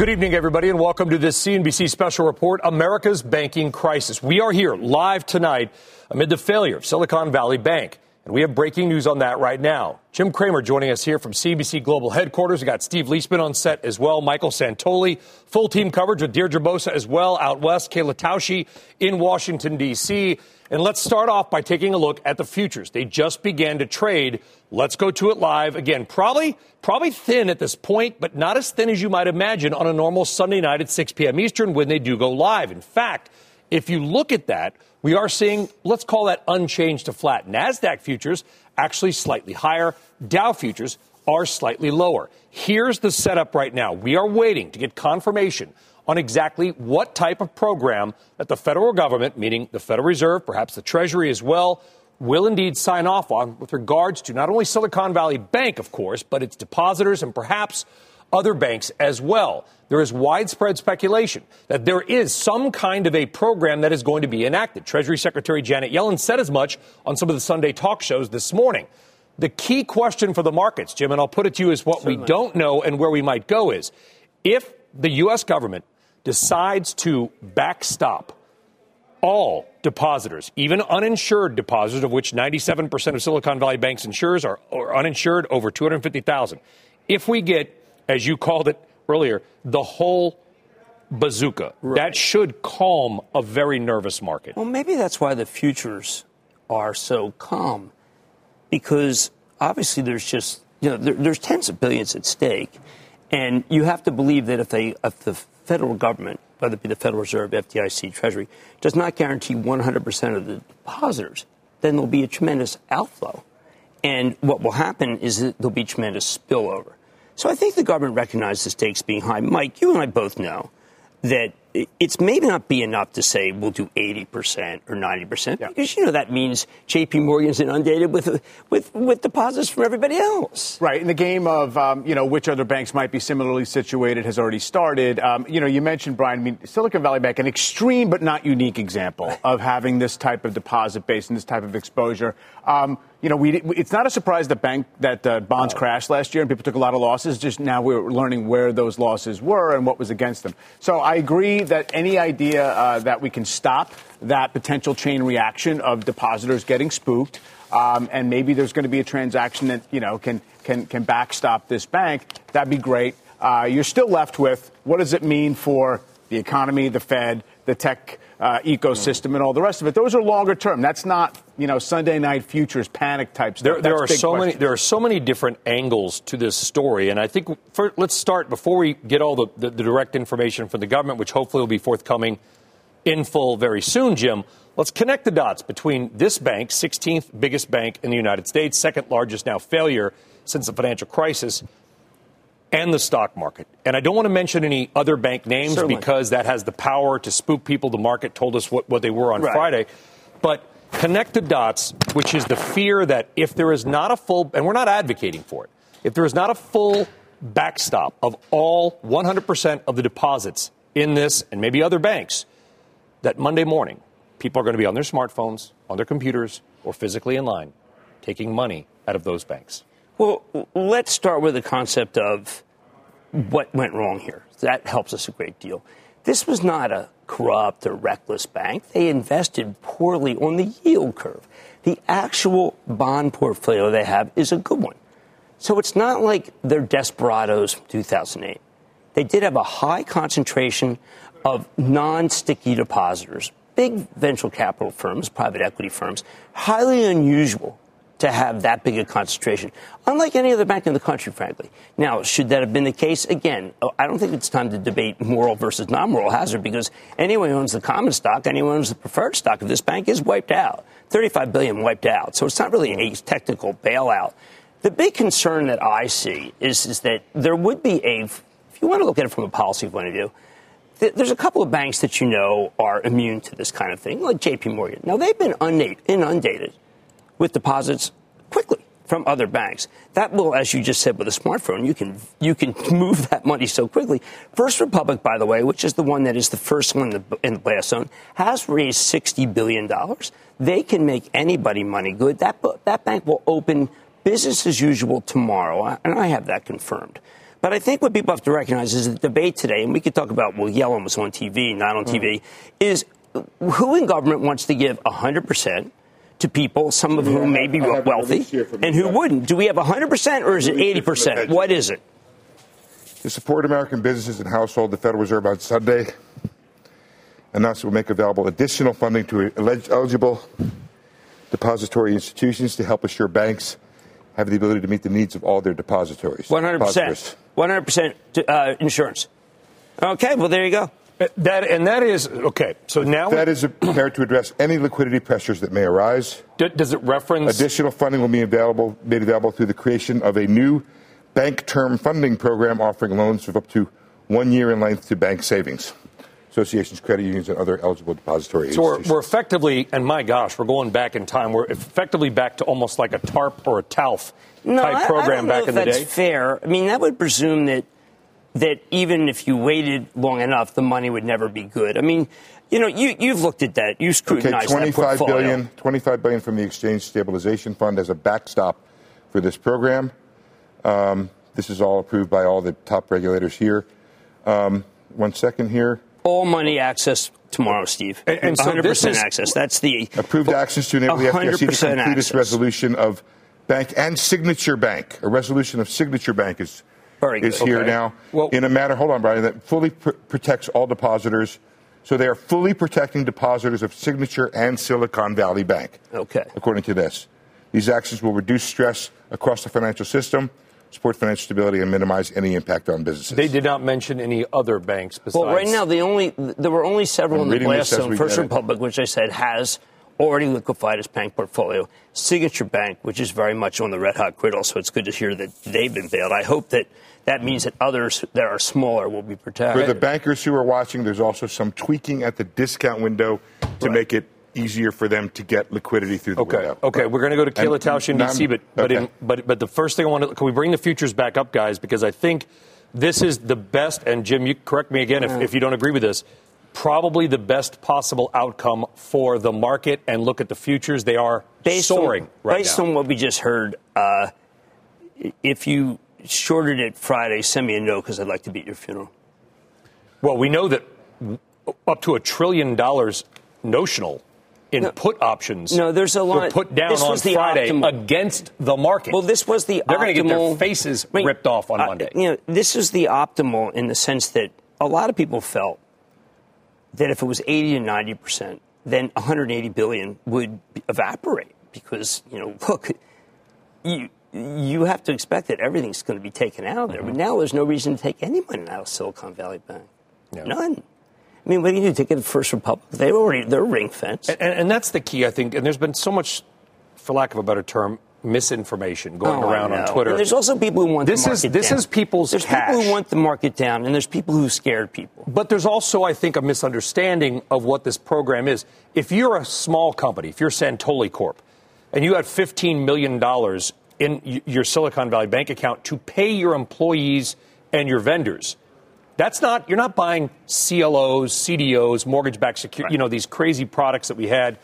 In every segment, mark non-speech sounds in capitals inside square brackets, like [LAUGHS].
Good evening, everybody, and welcome to this CNBC special report America's Banking Crisis. We are here live tonight amid the failure of Silicon Valley Bank. And we have breaking news on that right now. Jim Cramer joining us here from CNBC Global Headquarters. We got Steve Liesman on set as well, Michael Santoli, full team coverage with Deirdre Bosa as well out west, Kayla Tausche in Washington, D.C. And let's start off by taking a look at the futures. They just began to trade. Let's go to it live. Again, probably, probably thin at this point, but not as thin as you might imagine on a normal Sunday night at 6 p.m. Eastern when they do go live. In fact, if you look at that, we are seeing, let's call that unchanged to flat. NASDAQ futures actually slightly higher. Dow futures are slightly lower. Here's the setup right now. We are waiting to get confirmation on exactly what type of program that the federal government, meaning the Federal Reserve, perhaps the Treasury as well, will indeed sign off on with regards to not only Silicon Valley Bank, of course, but its depositors and perhaps other banks as well. There is widespread speculation that there is some kind of a program that is going to be enacted. Treasury Secretary Janet Yellen said as much on some of the Sunday talk shows this morning. The key question for the markets, Jim, and I'll put it to you, is what Certainly. we don't know and where we might go is if the U.S. government decides to backstop all depositors, even uninsured depositors, of which 97% of Silicon Valley Bank's insurers are, are uninsured, over 250,000. If we get, as you called it earlier, the whole bazooka, right. that should calm a very nervous market. Well, maybe that's why the futures are so calm, because obviously there's just, you know, there, there's tens of billions at stake. And you have to believe that if, they, if the federal government, whether it be the Federal Reserve, FDIC, Treasury, does not guarantee 100% of the depositors, then there'll be a tremendous outflow. And what will happen is that there'll be tremendous spillover. So I think the government recognizes the stakes being high. Mike, you and I both know that it's maybe not be enough to say we'll do 80% or 90% yeah. because you know that means JP Morgan's inundated with with with deposits from everybody else. Right. And the game of um, you know which other banks might be similarly situated has already started. Um, you know, you mentioned Brian, I mean Silicon Valley Bank, an extreme but not unique example of having this type of deposit base and this type of exposure. Um, you know, we, it's not a surprise that bank that uh, bonds crashed last year and people took a lot of losses. Just now we're learning where those losses were and what was against them. So I agree that any idea uh, that we can stop that potential chain reaction of depositors getting spooked, um, and maybe there's going to be a transaction that you know can can can backstop this bank, that'd be great. Uh, you're still left with what does it mean for the economy, the Fed, the tech uh, ecosystem and all the rest of it. Those are longer term. That's not you know Sunday night futures panic type stuff. There, there are so questions. many there are so many different angles to this story, and I think for, let's start before we get all the, the, the direct information from the government, which hopefully will be forthcoming in full very soon, Jim. Let's connect the dots between this bank, 16th biggest bank in the United States, second largest now failure since the financial crisis, and the stock market. And I don't want to mention any other bank names Certainly. because that has the power to spook people. The market told us what, what they were on right. Friday. But connect the dots, which is the fear that if there is not a full, and we're not advocating for it, if there is not a full backstop of all 100% of the deposits in this and maybe other banks, that Monday morning, people are going to be on their smartphones, on their computers, or physically in line taking money out of those banks. Well, let's start with the concept of what went wrong here. That helps us a great deal. This was not a corrupt or reckless bank. They invested poorly on the yield curve. The actual bond portfolio they have is a good one. So it's not like they're desperados from 2008. They did have a high concentration of non sticky depositors, big venture capital firms, private equity firms, highly unusual to have that big a concentration, unlike any other bank in the country, frankly. Now, should that have been the case? Again, I don't think it's time to debate moral versus non moral hazard because anyone who owns the common stock, anyone who owns the preferred stock of this bank is wiped out. 35 billion wiped out. So it's not really a technical bailout. The big concern that I see is, is that there would be a, if you want to look at it from a policy point of view, there's a couple of banks that you know are immune to this kind of thing, like JP Morgan. Now, they've been inundated with deposits quickly from other banks. That will, as you just said, with a smartphone, you can you can [LAUGHS] move that money so quickly. First Republic, by the way, which is the one that is the first one in the, in the blast zone, has raised sixty billion dollars. They can make anybody money good. That that bank will open business as usual tomorrow, and I have that confirmed. But I think what people have to recognize is the debate today, and we could talk about, well, Yellen was on TV, not on TV, mm. is who in government wants to give 100% to people, some of whom may be wealthy, and who wouldn't? Do we have 100% or is it 80%? What is it? To support American businesses and households, the Federal Reserve on Sunday announced it will make available additional funding to eligible depository institutions to help assure banks have the ability to meet the needs of all their depositories. 100%. 100% uh, insurance. Okay, well, there you go. That and that is okay. So now that is prepared to address any liquidity pressures that may arise. does it reference additional funding will be available made available through the creation of a new bank term funding program offering loans of up to one year in length to bank savings associations, credit unions, and other eligible depository so we're, we're, effectively, and my gosh, we're going back in time. We're effectively back to almost like a TARP or a TALF no, type I, program I back in the day. fair. I mean, that would presume that that even if you waited long enough, the money would never be good. I mean, you know, you, you've looked at that. You scrutinized okay, 25 that billion, 25 billion from the Exchange Stabilization Fund as a backstop for this program. Um, this is all approved by all the top regulators here. Um, one second here all money access tomorrow, Steve. And, and 100% is, access. That's the approved access to enable the FDIC to complete access. this resolution of bank and Signature Bank. A resolution of Signature Bank is is here okay. now well, in a manner. Hold on, Brian. That fully pr- protects all depositors. So they are fully protecting depositors of Signature and Silicon Valley Bank. Okay. According to this, these actions will reduce stress across the financial system support financial stability and minimize any impact on businesses. They did not mention any other banks besides. Well, right now, the only there were only several I'm in the blast zone. First Republic, which I said has already liquefied its bank portfolio. Signature Bank, which is very much on the red hot griddle, so it's good to hear that they've been bailed. I hope that that means that others that are smaller will be protected. For the bankers who are watching, there's also some tweaking at the discount window to right. make it easier for them to get liquidity through the okay. window. Okay, we're going to go to Kayla Tausche in DC, but but, okay. in, but but the first thing I want to can we bring the futures back up, guys? Because I think this is the best. And Jim, you correct me again if, if you don't agree with this. Probably the best possible outcome for the market. And look at the futures; they are based soaring on, right Based now. on what we just heard, uh, if you shorted it Friday, send me a note because I'd like to be at your funeral. Well, we know that up to a trillion dollars notional in no, put options. No, there's a lot. put down on Friday optimal. against the market. Well, this was the. They're going to get their faces I mean, ripped off on uh, Monday. You know, this is the optimal in the sense that a lot of people felt that if it was 80 to 90 percent, then 180 billion would evaporate because you know, look, you you have to expect that everything's going to be taken out of there. Mm-hmm. But now there's no reason to take any money out of Silicon Valley Bank. Yeah. None. I mean, what do you do? Take it to First Republic? They already they're ring fenced, and, and, that's the key, I think. And there's been so much, for lack of a better term, misinformation going oh, around on Twitter. And there's also people who want this the is this down. is people's there's cash. people who want the market down, and there's people who scared people. But there's also, I think, a misunderstanding of what this program is. If you're a small company, if you're Santoli Corp, and you had 15 million dollars in your Silicon Valley bank account to pay your employees and your vendors that's not, you're not buying CLOs, CDOs, mortgage backed security, right. you know, these crazy products that we had.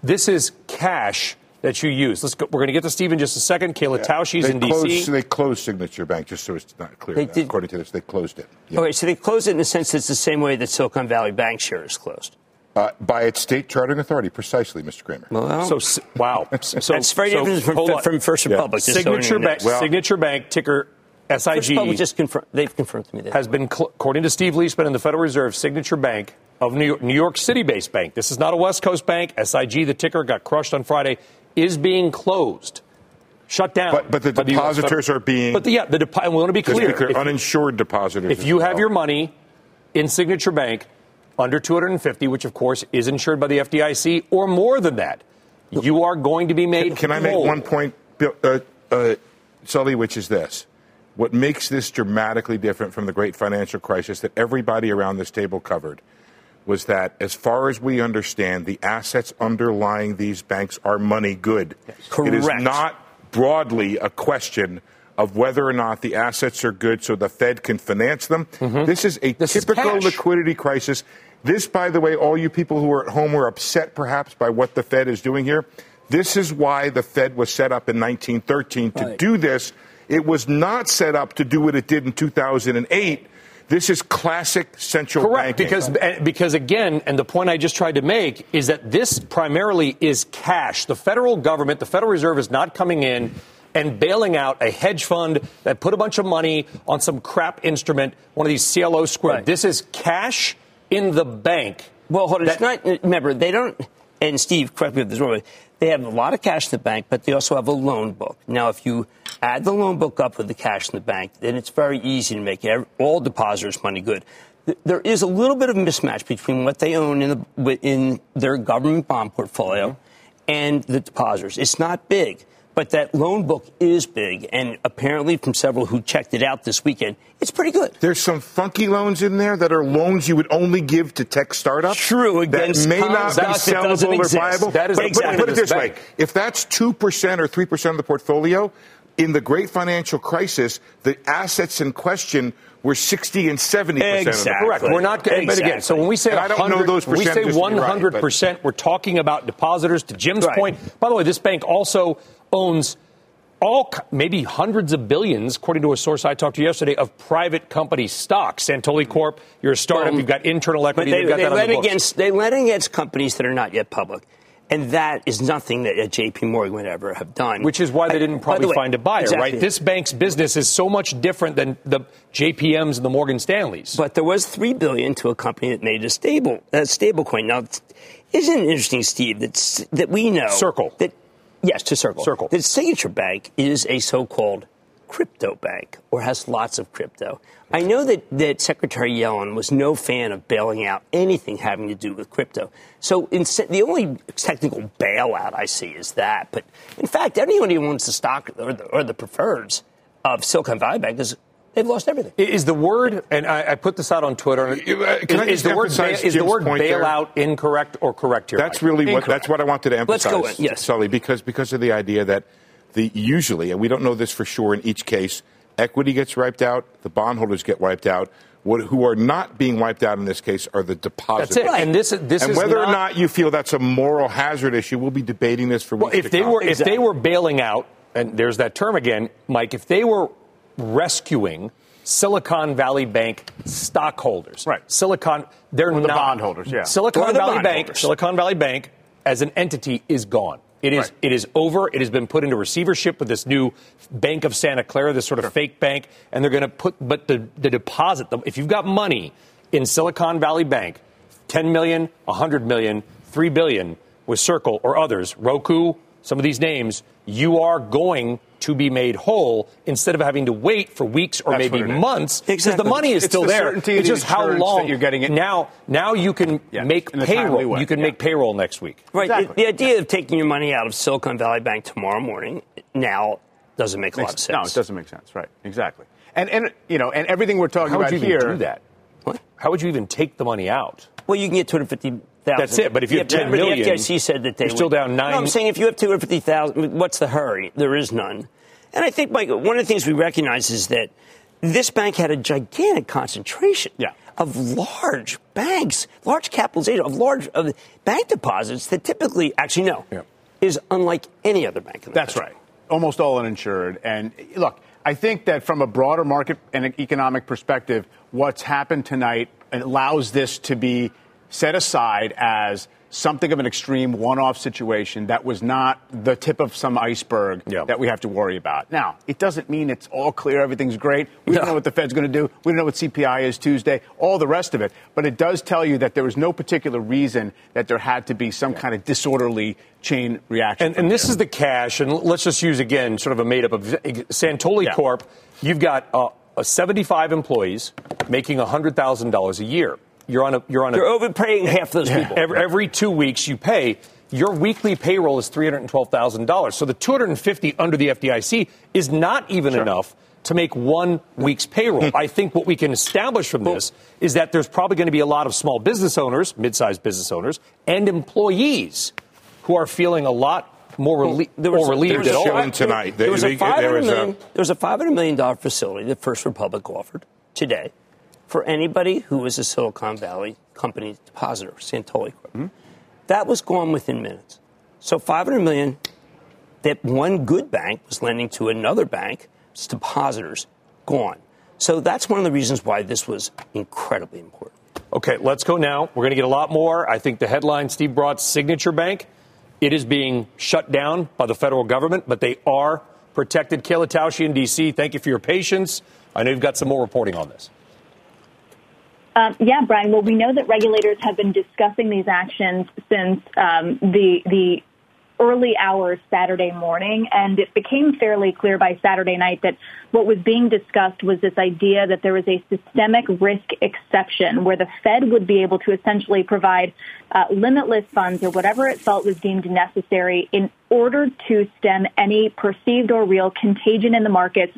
This is cash that you use. Let's go, we're going to get to Steve in just a second. Kayla yeah. Tausche's in closed, D.C. They closed Signature Bank, just so it's not clear. They did, according to this, they closed it. Yeah. Okay, so they closed it in the sense that it's the same way that Silicon Valley Bank share is closed. Uh, by its state chartering authority, precisely, Mr. Cramer. Well, so wow, [LAUGHS] so, that's very so, different from, from, First Republic. Yeah. Signature Bank, well, Signature Bank ticker SIG just confirmed, they've confirmed to me that. has been, according to Steve Liesman and the Federal Reserve, Signature Bank of New York, New York City-based bank. This is not a West Coast bank. SIG, the ticker, got crushed on Friday, is being closed, shut down. But, but the depositors the are being. But the, yeah, the depo- and we want to be clear. If, uninsured depositors. If you well. have your money in Signature Bank under 250, which of course is insured by the FDIC, or more than that, you are going to be made. Can, can I make one point, uh, uh, Sully, which is this? What makes this dramatically different from the great financial crisis that everybody around this table covered was that, as far as we understand, the assets underlying these banks are money good. Correct. It is not broadly a question of whether or not the assets are good so the Fed can finance them. Mm-hmm. This is a this typical is liquidity crisis. This, by the way, all you people who are at home were upset perhaps by what the Fed is doing here. This is why the Fed was set up in 1913 to right. do this It was not set up to do what it did in 2008. This is classic central Correct, banking. because eh, because again, and the point I just tried to make is that this primarily is cash. The federal government, the Federal Reserve, is not coming in and bailing out a hedge fund that put a bunch of money on some crap instrument, one of these CLO squared. Right. This is cash in the bank. Well, hold on. That, it's not. Remember, they don't. And Steve, correct me if this is wrong. They have a lot of cash in the bank, but they also have a loan book. Now, if you add the loan book up with the cash in the bank, then it's very easy to make all depositors money good. There is a little bit of mismatch between what they own in, the, in their government bond portfolio mm-hmm. and the depositors. It's not big. But that loan book is big, and apparently, from several who checked it out this weekend, it's pretty good. There's some funky loans in there that are loans you would only give to tech startups. True, against that may not be sellable or viable. That is but exactly put it this way: if that's two percent or three percent of the portfolio, in the great financial crisis, the assets in question were 60 and 70 percent. Exactly. Correct. We're not. Exactly. But again, so when we say I don't know those we say 100 right, percent, we're talking about depositors. To Jim's right. point, by the way, this bank also owns all maybe hundreds of billions, according to a source I talked to yesterday, of private company stock. Santoli Corp, you're a startup, you've got internal equity. But they, they lend the against they lend against companies that are not yet public. And that is nothing that a JP Morgan would ever have done. Which is why they didn't probably way, find a buyer, exactly. right? This bank's business is so much different than the JPMs and the Morgan Stanleys. But there was three billion to a company that made a stable a stable coin. Now isn't it interesting, Steve, that that we know Circle. that Yes, to Circle. Circle. The Signature Bank is a so-called crypto bank or has lots of crypto. I know that, that Secretary Yellen was no fan of bailing out anything having to do with crypto. So in, the only technical bailout I see is that. But in fact, anyone who owns the stock or the, or the preferreds of Silicon Valley Bank is They've lost everything. Is the word, and I, I put this out on Twitter. Uh, is, is the word, is the word bailout there? incorrect or correct here? That's really what that's what I wanted to emphasize. Let's go in. Yes, Sully, because because of the idea that the usually, and we don't know this for sure in each case, equity gets wiped out, the bondholders get wiped out. What, who are not being wiped out in this case are the depositors. That's it. Right. And this, this and is whether not, or not you feel that's a moral hazard issue, we'll be debating this for weeks. Well, if they come. were exactly. if they were bailing out, and there's that term again, Mike. If they were rescuing Silicon Valley Bank stockholders. Right. Silicon, they're or the not bondholders. Yeah. Silicon Valley Bank. Silicon Valley Bank as an entity is gone. It is. Right. It is over. It has been put into receivership with this new Bank of Santa Clara, this sort of sure. fake bank, and they're going to put. But the the deposit. If you've got money in Silicon Valley Bank, 10 million, 100 million, 3 billion with Circle or others, Roku, some of these names, you are going to be made whole instead of having to wait for weeks or That's maybe months because exactly. the money is it's still the there. It's just how long you're getting it. Now, now you can yeah, make payroll. You can yeah. make payroll next week. Right. Exactly. The, the, idea of taking your money out of Silicon Valley Bank tomorrow morning now doesn't make a Makes, lot of sense. No, it doesn't make sense. Right. Exactly. And and you know, and everything we're talking How about would you here. do that? What? How would you even take the money out? Well, you can get 250 that's it. But if you have 10 million, the FDIC said that they are still down nine. No, I'm saying if you have 250,000, what's the hurry? There is none. And I think, Mike, one of the things we recognize is that this bank had a gigantic concentration yeah. of large banks, large capitalization of large of bank deposits that typically, actually, no, yeah. is unlike any other bank in the That's country. right. Almost all uninsured. And look, I think that from a broader market and economic perspective, what's happened tonight allows this to be set aside as something of an extreme one off situation that was not the tip of some iceberg yeah. that we have to worry about. Now, it doesn't mean it's all clear, everything's great. We don't know what the Fed's going to do. We don't know what CPI is Tuesday, all the rest of it. But it does tell you that there was no particular reason that there had to be some yeah. kind of disorderly chain reaction. And, and this is the cash, and let's just use again sort of a made up of Santoli yeah. Corp. You've got uh, 75 employees making $100,000 a year. You're on a you're on you're a, overpaying half those people. Every, every two weeks you pay. Your weekly payroll is three hundred and twelve thousand dollars. So the two hundred and fifty under the FDIC is not even sure. enough to make one week's payroll. [LAUGHS] I think what we can establish from this is that there's probably going to be a lot of small business owners, mid-sized business owners, and employees who are feeling a lot more, relie- there was, relieved there was at all. tonight. There, was a $500 million, there was a $500 million facility that First Republic offered today for anybody who was a Silicon Valley company depositor, Santoli Corp. Mm-hmm. That was gone within minutes. So 500 million that one good bank was lending to another bank its depositors gone. So that's one of the reasons why this was incredibly important. Okay, let's go now. We're going to get a lot more. I think the headline Steve brought Signature Bank. It is being shut down by the federal government, but they are protected. Kayla Tausche in D.C., thank you for your patience. I know you've got some more reporting on this. Um, yeah, Brian. Well, we know that regulators have been discussing these actions since um, the the early hours Saturday morning, and it became fairly clear by Saturday night that what was being discussed was this idea that there was a systemic risk exception where the Fed would be able to essentially provide uh, limitless funds or whatever it felt was deemed necessary in order to stem any perceived or real contagion in the markets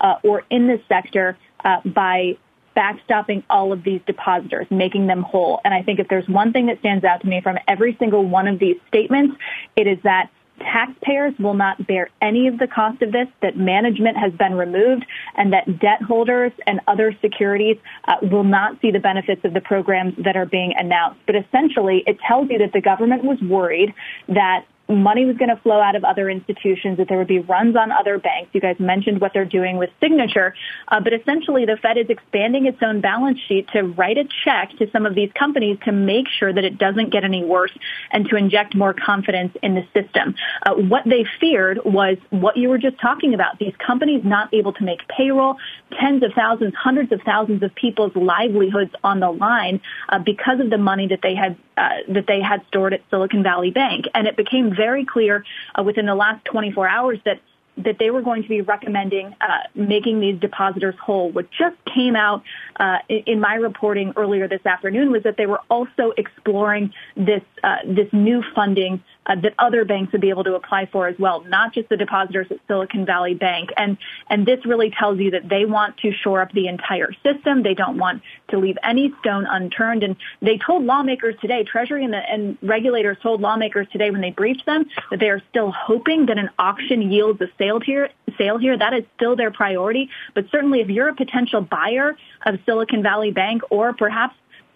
uh, or in the sector uh, by backstopping all of these depositors, making them whole. And I think if there's one thing that stands out to me from every single one of these statements, it is that taxpayers will not bear any of the cost of this, that management has been removed, and that debt holders and other securities uh, will not see the benefits of the programs that are being announced. But essentially, it tells you that the government was worried that money was going to flow out of other institutions, that there would be runs on other banks. You guys mentioned what they're doing with Signature, uh, but essentially the Fed is expanding its own balance sheet to write a check to some of these companies to make sure that it doesn't get any worse and to inject more confidence in the system. Uh, what they feared was what you were just talking about. These companies not able to make payroll, tens of thousands, hundreds of thousands of people's livelihoods on the line uh, because of the money that they had uh, that they had stored at Silicon Valley Bank, and it became very clear uh, within the last 24 hours that that they were going to be recommending uh, making these depositors whole. What just came out uh, in my reporting earlier this afternoon was that they were also exploring this uh, this new funding uh, that other banks would be able to apply for as well, not just the depositors at Silicon Valley Bank. And and this really tells you that they want to shore up the entire system. They don't want to leave any stone unturned. And they told lawmakers today, Treasury and, the, and regulators told lawmakers today when they briefed them that they are still hoping that an auction yields a sale here. Sale here, that is still their priority. But certainly, if you're a potential buyer of Silicon Valley Bank, or perhaps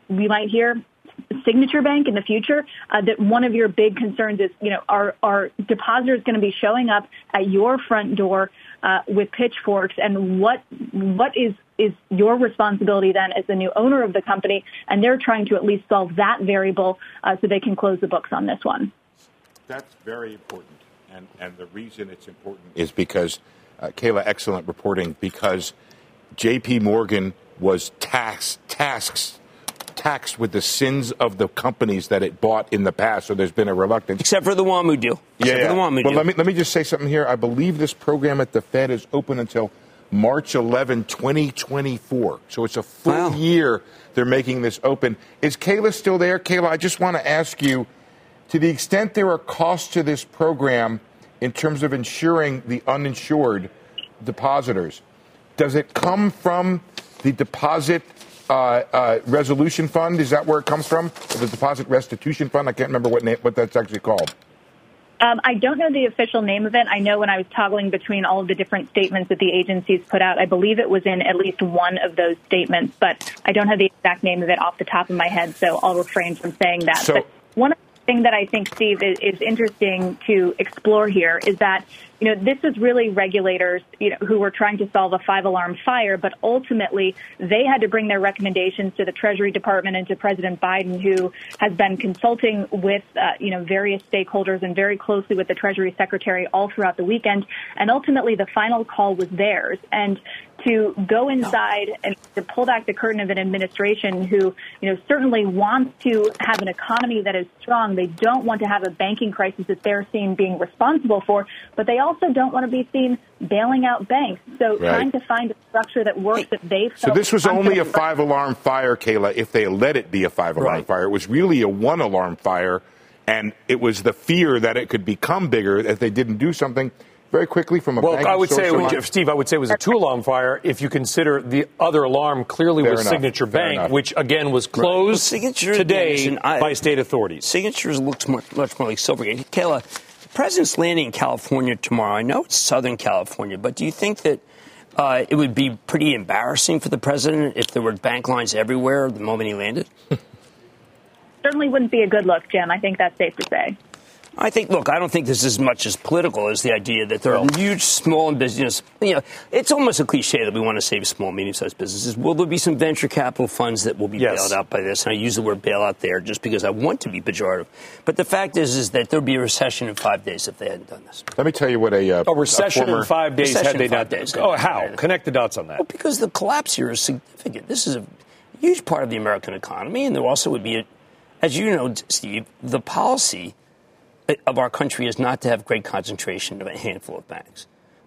we might hear Signature Bank in the future, uh, that one of your big concerns is, you know, are, are depositors going to be showing up at your front door uh, with pitchforks, and what what is is your responsibility then as the new owner of the company? And they're trying to at least solve that variable uh, so they can close the books on this one. That's very important, and and the reason it's important is because uh, Kayla, excellent reporting because J.P. Morgan was tasked tasks taxed with the sins of the companies that it bought in the past. So there's been a reluctance. Except for the WAMU deal. Except yeah, yeah. the WAMU well, deal. let me, let me just say something here. I believe this program at the Fed is open until March 11, 2024. So it's a full wow. year they're making this open. Is Kayla still there? Kayla, I just want to ask you to the extent there are costs to this program in terms of insuring the uninsured depositors, does it come from the deposit uh, uh, resolution fund. Is that where it comes from? The deposit restitution fund. I can't remember what name, what that's actually called. Um, I don't know the official name of it. I know when I was toggling between all of the different statements that the agencies put out, I believe it was in at least one of those statements, but I don't have the exact name of it off the top of my head, so I'll refrain from saying that. So, but one of the things that I think, Steve, is, is interesting to explore here is that you know, this is really regulators, you know, who were trying to solve a five alarm fire, but ultimately they had to bring their recommendations to the Treasury Department and to President Biden, who has been consulting with, uh, you know, various stakeholders and very closely with the Treasury Secretary all throughout the weekend. And ultimately the final call was theirs. And to go inside and to pull back the curtain of an administration who, you know, certainly wants to have an economy that is strong. They don't want to have a banking crisis that they're seen being responsible for, but they also don't want to be seen bailing out banks. So right. trying to find a structure that works that they So this was only a five alarm fire, Kayla, if they let it be a five alarm right. fire. It was really a one alarm fire. And it was the fear that it could become bigger if they didn't do something very quickly from a well, I would say, was, Steve, I would say it was a two-alarm fire. If you consider the other alarm clearly Fair was enough. Signature Fair Bank, enough. which again was closed right. well, today by state authorities. Signatures looks much, much more like Silvergate. Kayla, the president's landing in California tomorrow. I know it's Southern California, but do you think that uh, it would be pretty embarrassing for the president if there were bank lines everywhere the moment he landed? [LAUGHS] Certainly wouldn't be a good look, Jim. I think that's safe to say. I think, look, I don't think this is as much as political as the idea that there are huge small and business. You know, it's almost a cliche that we want to save small, medium sized businesses. Will there be some venture capital funds that will be yes. bailed out by this? And I use the word bailout there just because I want to be pejorative. But the fact is, is that there'd be a recession in five days if they hadn't done this. Let me tell you what a, uh, a recession a former, in five days had they not. Days, oh, how? Connect the dots on that. Well, because the collapse here is significant. This is a huge part of the American economy, and there also would be, a, as you know, Steve, the policy of our country is not to have great concentration of a handful of banks.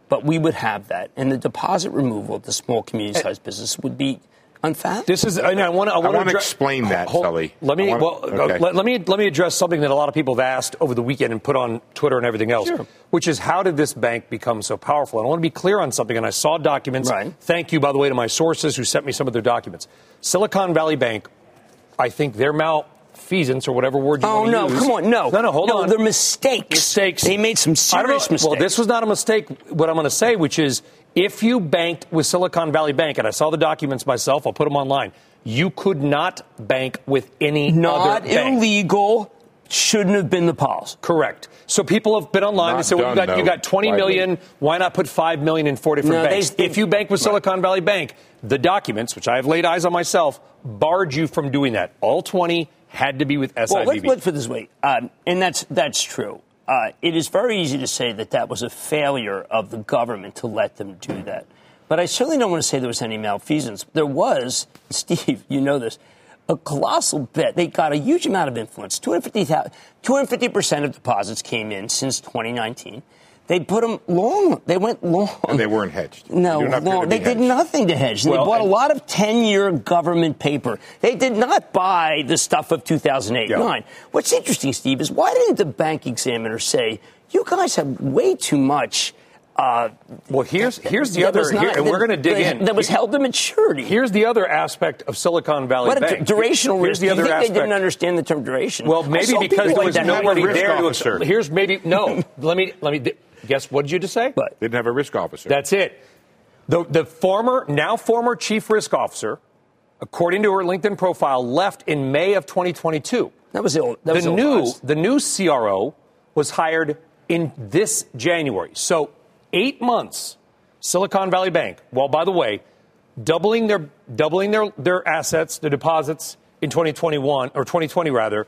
But we would have that. And the deposit removal of the small community sized business would be unfathomable. This is, I want to, I want to explain that, hold, Sully. Let me, wanna, well, uh, okay. let, let, me, let me address something that a lot of people have asked over the weekend and put on Twitter and everything else, sure. which is how did this bank become so powerful? And I want to be clear on something, and I saw documents. Right. Thank you, by the way, to my sources who sent me some of their documents. Silicon Valley Bank, I think their mal malfeasance or whatever word you oh, want to no, use. Oh, no, come on, no. No, no, hold no, on. They're mistakes. Mistakes. They made some serious mistakes. Well, this was not a mistake, what I'm going to say, which is if you banked with Silicon Valley Bank, and I saw the documents myself, I'll put them online, you could not bank with any not other bank. illegal. Shouldn't have been the policy. Correct. So people have been online and said, well, you got, you got 20 million. Why not put 5 million in four different no, banks? They, if you bank with Silicon right. Valley Bank, the documents, which I have laid eyes on myself, barred you from doing that. All 20 had to be with SIVB. Well, let's, let's put this way, um, and that's that's true. Uh, it is very easy to say that that was a failure of the government to let them do that. But I certainly don't want to say there was any malfeasance. There was, [LAUGHS] Steve, you know this, a colossal bet. They got a huge amount of influence. 250 percent of deposits came in since 2019. They put them long. They went long. And they weren't hedged. No, long. They hedged. did nothing to hedge. Well, they bought a lot of 10 year government paper. They did not buy the stuff of 2008 yeah. 9. What's interesting, Steve, is why didn't the bank examiner say, you guys have way too much? Uh, well, here's here's the other, not, here, and we're going to dig in. That was held to maturity. Here's the other aspect of Silicon Valley what Bank. A durational here's risk. The other aspect. They didn't understand the term duration. Well, maybe because there was nobody there to. Here's maybe no. [LAUGHS] let me let me. Guess what did you just say? But didn't have a risk officer. That's it. The, the former, now former chief risk officer, according to her LinkedIn profile, left in May of 2022. That was ill. That the was new the new CRO was hired in this January. So eight months. Silicon Valley Bank. Well, by the way, doubling their doubling their their assets, their deposits in 2021 or 2020 rather,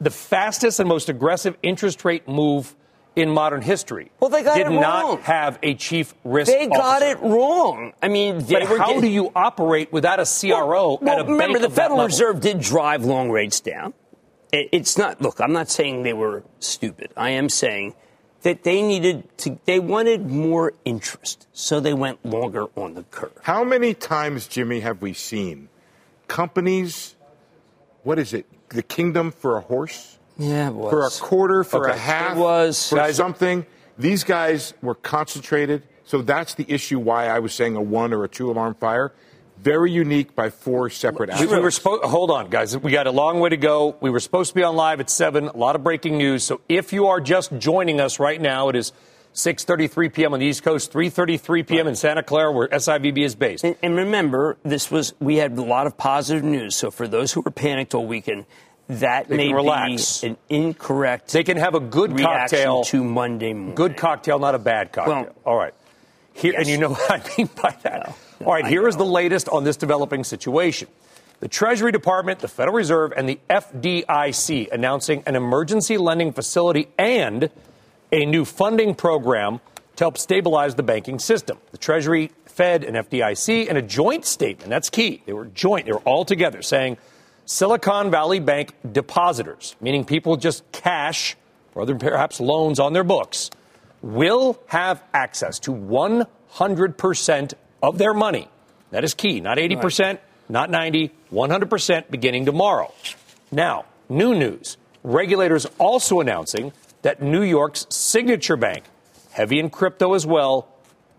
the fastest and most aggressive interest rate move in modern history. Well, they got did it wrong. not have a chief risk. They officer. got it wrong. I mean, but how getting... do you operate without a CRO well, at a remember, bank the Federal Reserve level? did drive long rates down. It's not. Look, I'm not saying they were stupid. I am saying that they needed to. They wanted more interest, so they went longer on the curve. How many times, Jimmy, have we seen companies? What is it? The kingdom for a horse? Yeah, For a quarter, for okay. a half, it was for guys, something. These guys were concentrated. So that's the issue why I was saying a one or a two alarm fire. Very unique by four separate we, we were supposed. Hold on, guys. We got a long way to go. We were supposed to be on live at seven. A lot of breaking news. So if you are just joining us right now, it is 6:33 p.m. on the East Coast, 3:33 p.m. in Santa Clara, where SIVB is based. And, and, remember, this was we had a lot of positive news. So for those who were panicked all weekend, that they may relax. be an incorrect. They can have a good cocktail to Monday morning. Good cocktail, not a bad cocktail. Well, All right. Here, yes. and you know [LAUGHS] what I mean by that. No, no, All right, I here know. is the latest on this developing situation. The Treasury Department, the Federal Reserve, and the FDIC announcing an emergency lending facility and a new funding program to help stabilize the banking system. The Treasury, Fed, and FDIC in a joint statement. That's key. They were joint. They were all together saying Silicon Valley Bank depositors, meaning people just cash or other perhaps loans on their books, will have access to 100% of their money. That is key. Not 80%, right. not 90, 100% beginning tomorrow. Now, new news. Regulators also announcing that New York's Signature Bank, heavy in crypto as well,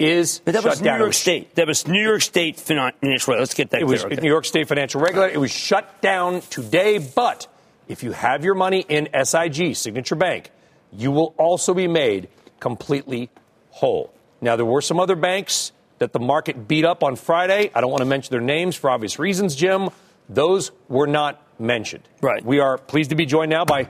is but that was New. York State. That was New York State financial. Let's get that. It was okay. New York State financial regulator. It was shut down today. But if you have your money in SIG, Signature Bank, you will also be made completely whole. Now there were some other banks that the market beat up on Friday. I don't want to mention their names for obvious reasons, Jim. Those were not mentioned. Right. We are pleased to be joined now by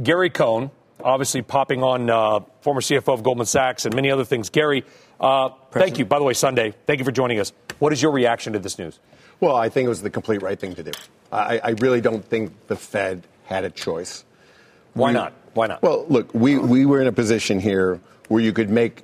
Gary Cohn obviously popping on uh, former CFO of Goldman Sachs and many other things. Gary, uh, thank you. By the way, Sunday, thank you for joining us. What is your reaction to this news? Well, I think it was the complete right thing to do. I, I really don't think the Fed had a choice. Why we, not? Why not? Well, look, we, we were in a position here where you could make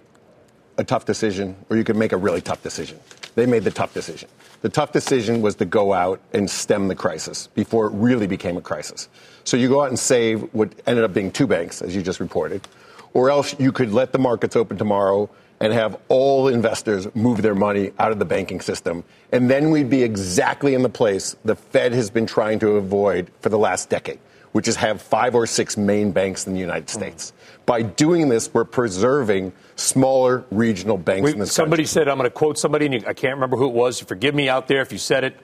a tough decision or you could make a really tough decision. They made the tough decision. The tough decision was to go out and stem the crisis before it really became a crisis. So you go out and save what ended up being two banks, as you just reported, or else you could let the markets open tomorrow and have all investors move their money out of the banking system. And then we'd be exactly in the place the Fed has been trying to avoid for the last decade, which is have five or six main banks in the United States. Mm. By doing this, we're preserving smaller regional banks we, in Somebody country. said, I'm going to quote somebody, and you, I can't remember who it was. Forgive me out there if you said it,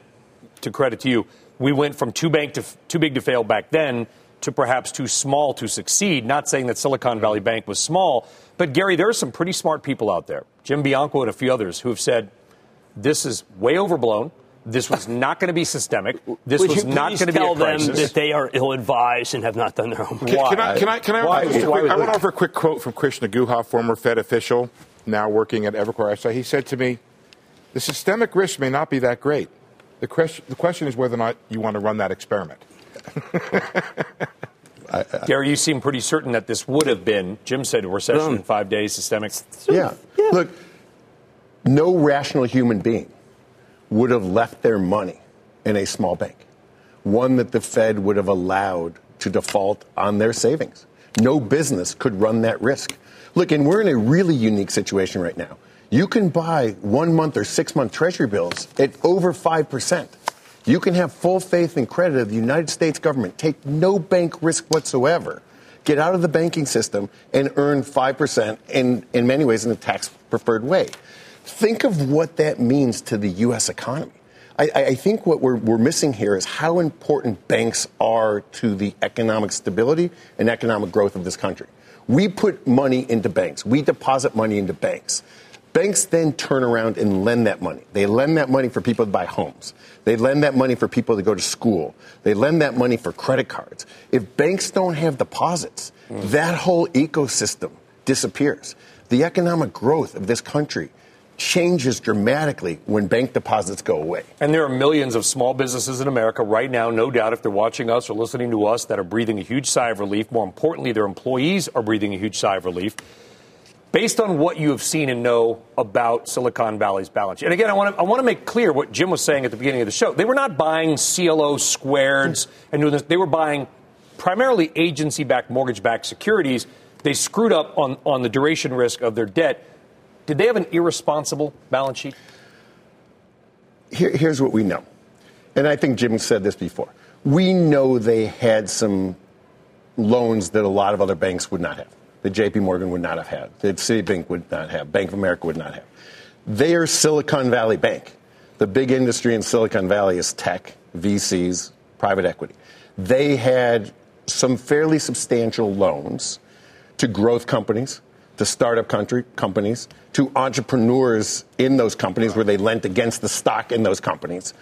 to credit to you. We went from too, bank to, too big to fail back then to perhaps too small to succeed. Not saying that Silicon Valley Bank was small, but Gary, there are some pretty smart people out there, Jim Bianco and a few others, who have said this is way overblown. This was [LAUGHS] not going to be systemic. This Would was not going to be a crisis. them that they are ill-advised and have not done their homework. Can, can I? Can I? Can I? Why? Quick, I want to offer a quick quote from Krishna Guha, former Fed official, now working at Evercore ISI. He said to me, "The systemic risk may not be that great. The question, the question is whether or not you want to run that experiment." I, [LAUGHS] I, Gary, you seem pretty certain that this would have been. Jim said a recession um, in five days, systemic. Yeah. yeah. Look, no rational human being would have left their money in a small bank, one that the Fed would have allowed to default on their savings. No business could run that risk. Look, and we're in a really unique situation right now. You can buy one month or six month treasury bills at over 5%. You can have full faith and credit of the United States government, take no bank risk whatsoever, get out of the banking system, and earn 5% in, in many ways in a tax preferred way. Think of what that means to the U.S. economy. I, I, think what we're, we're missing here is how important banks are to the economic stability and economic growth of this country. We put money into banks, we deposit money into banks. Banks then turn around and lend that money. They lend that money for people to buy homes. They lend that money for people to go to school. They lend that money for credit cards. If banks don't have deposits, mm. that whole ecosystem disappears. The economic growth of this country changes dramatically when bank deposits go away. And there are millions of small businesses in America right now, no doubt, if they're watching us or listening to us, that are breathing a huge sigh of relief. More importantly, their employees are breathing a huge sigh of relief based on what you have seen and know about Silicon Valley's balance sheet. And again, I want to I want to make clear what Jim was saying at the beginning of the show. They were not buying CLO squareds and doing this. They were buying primarily agency-backed mortgage-backed securities. They screwed up on on the duration risk of their debt. Did they have an irresponsible balance sheet? Here, here's what we know. And I think Jim said this before. We know they had some loans that a lot of other banks would not have that JP Morgan would not have had, that Citibank would not have, Bank of America would not have. They are Silicon Valley Bank. The big industry in Silicon Valley is tech, VCs, private equity. They had some fairly substantial loans to growth companies, to startup country companies, to entrepreneurs in those companies where they lent against the stock in those companies.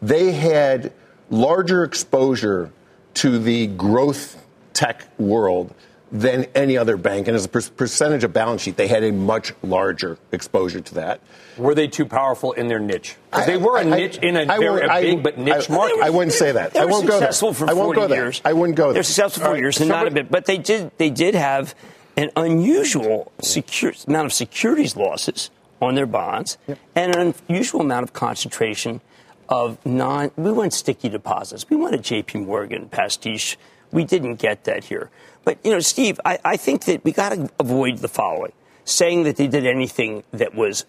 They had larger exposure to the growth tech world than any other bank. And as a per- percentage of balance sheet, they had a much larger exposure to that. Were they too powerful in their niche? Because they were a niche in a, very, a big but niche market. I wouldn't say that. They I won't go there. For I won't go there. Years. I wouldn't go there. They're successful for right. years, and not a bit. But they did. They did have an unusual secure, amount of securities losses on their bonds, yep. and an unusual amount of concentration of non. We want sticky deposits. We wanted J.P. Morgan pastiche. We didn't get that here. But, you know, Steve, I, I think that we got to avoid the following saying that they did anything that was,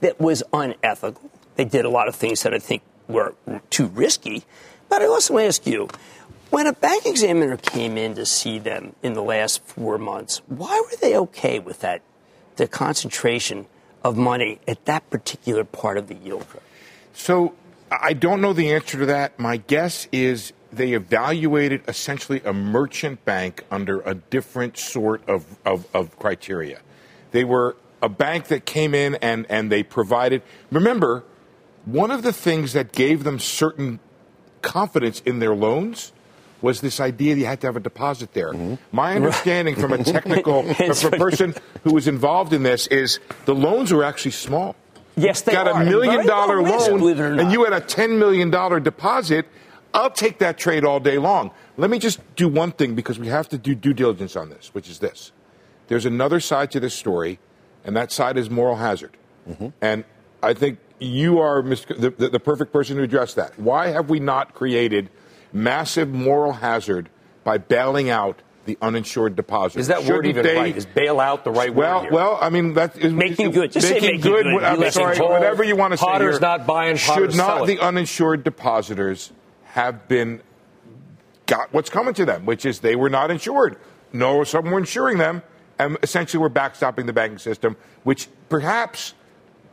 that was unethical. They did a lot of things that I think were too risky. But I also ask you, when a bank examiner came in to see them in the last four months, why were they okay with that, the concentration of money at that particular part of the yield curve? So I don't know the answer to that. My guess is they evaluated essentially a merchant bank under a different sort of, of, of, criteria. They were a bank that came in and, and they provided. Remember, one of the things that gave them certain confidence in their loans was this idea that you had to have a deposit there. Mm-hmm. My [LAUGHS] understanding from a technical, [LAUGHS] from a person who was involved in this, is the loans were actually small. Yes, they got are. a million dollar loan, and you had a ten million dollar deposit. I'll take that trade all day long. Let me just do one thing because we have to do due diligence on this, which is this: there's another side to this story, and that side is moral hazard. Mm-hmm. And I think you are the, the, the perfect person to address that. Why have we not created massive moral hazard by bailing out the uninsured depositors. Is that Shouldn't word even they, right? Is bail out the right well, word? Well, well, I mean that is making good. Just making, making good. good. I'm sorry, whatever you want to say. Potter's not buying. Potter's should not the uninsured depositors have been got what's coming to them, which is they were not insured. No, some were insuring them, and essentially we're backstopping the banking system, which perhaps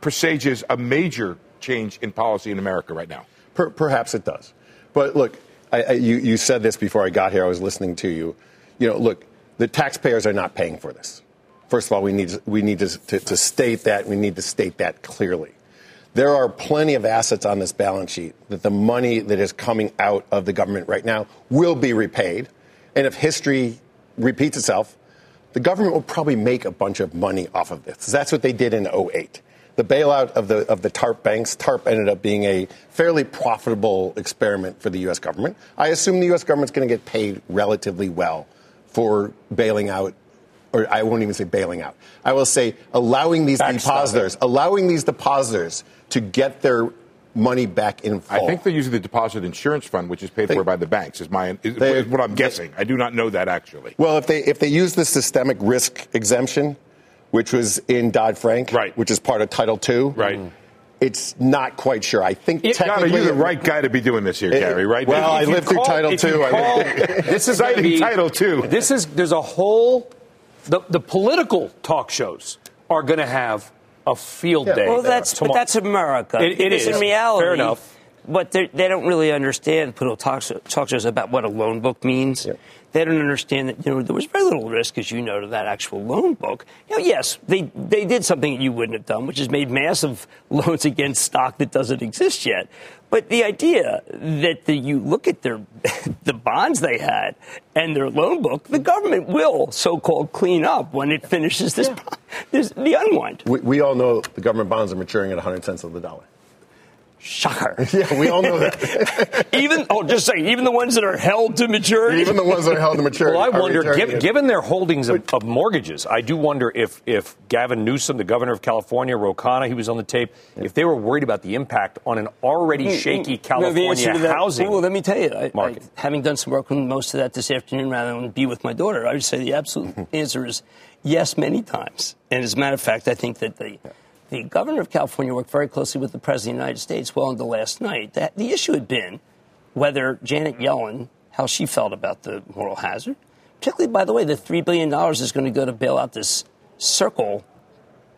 presages a major change in policy in America right now. Per- perhaps it does. But look, I, I, you, you said this before I got here. I was listening to you. You know, look, the taxpayers are not paying for this. First of all, we need, we need to, to, to state that. We need to state that clearly. There are plenty of assets on this balance sheet that the money that is coming out of the government right now will be repaid. And if history repeats itself, the government will probably make a bunch of money off of this. That's what they did in 08 the bailout of the of the TARP banks, TARP ended up being a fairly profitable experiment for the U.S. government. I assume the U.S. government's going to get paid relatively well for bailing out, or I won't even say bailing out. I will say allowing these depositors, allowing these depositors to get their money back in full. I think they're using the deposit insurance fund, which is paid they, for by the banks. Is my is, they, is what I'm guessing. I do not know that actually. Well, if they if they use the systemic risk exemption, which was in Dodd Frank, right. which is part of Title II. Right. It's not quite sure. I think it, technically you're the right guy to be doing this here, Gary. Right? Well, I lived through Title II. Call, [LAUGHS] this is be, Title II. This is there's a whole the the political talk shows are going to have a field yeah. day. Well, that's but that's America. it, it is in reality. Fair enough. But they don't really understand political talk, talk shows about what a loan book means. Yeah. They don't understand that you know there was very little risk, as you know, to that actual loan book. Now, yes, they they did something that you wouldn't have done, which is made massive [LAUGHS] loans against stock that doesn't exist yet. But the idea that the, you look at their [LAUGHS] the bonds they had and their loan book, the government will so-called clean up when it finishes this, yeah. [LAUGHS] this the unwind. We, we all know the government bonds are maturing at 100 cents on the dollar. Shocker. [LAUGHS] Yeah, we all know that. [LAUGHS] even, oh, just saying, even the ones that are held to maturity. Even the ones that are held to maturity. [LAUGHS] Well, I wonder, given, given their holdings of, of, mortgages, I do wonder if, if Gavin Newsom, the governor of California, Ro Khanna, he was on the tape, yeah. if they were worried about the impact on an already mm, shaky mm, California no, housing Well, let me tell you, I, market. I, having done some work on most of that this afternoon rather than be with my daughter, I would say the absolute answer is yes, many times. And as a matter of fact, I think that the. Yeah the governor of California worked very closely with the president of the United States well into last night. That the issue had been whether Janet Yellen, how she felt about the moral hazard, particularly, by the way, the $3 billion is going to go to bail out this circle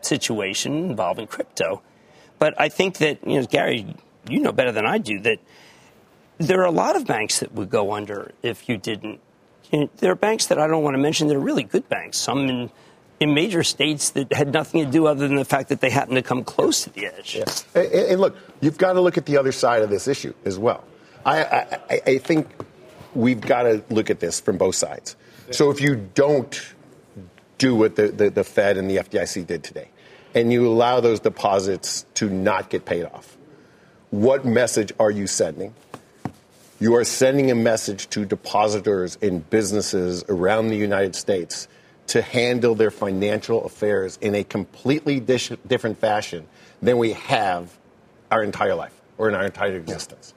situation involving crypto. But I think that, you know, Gary, you know better than I do that there are a lot of banks that would go under if you didn't. You know, there are banks that I don't want to mention that are really good banks, some in in major states that had nothing to do other than the fact that they happened to come close to the edge. Yeah. And, and, look, you've got to look at the other side of this issue as well. I, I, I think we've got to look at this from both sides. So if you don't do what the, the, the Fed and the FDIC did today, and you allow those deposits to not get paid off, what message are you sending? You are sending a message to depositors in businesses around the United States to handle their financial affairs in a completely different fashion than we have our entire life or in our entire existence.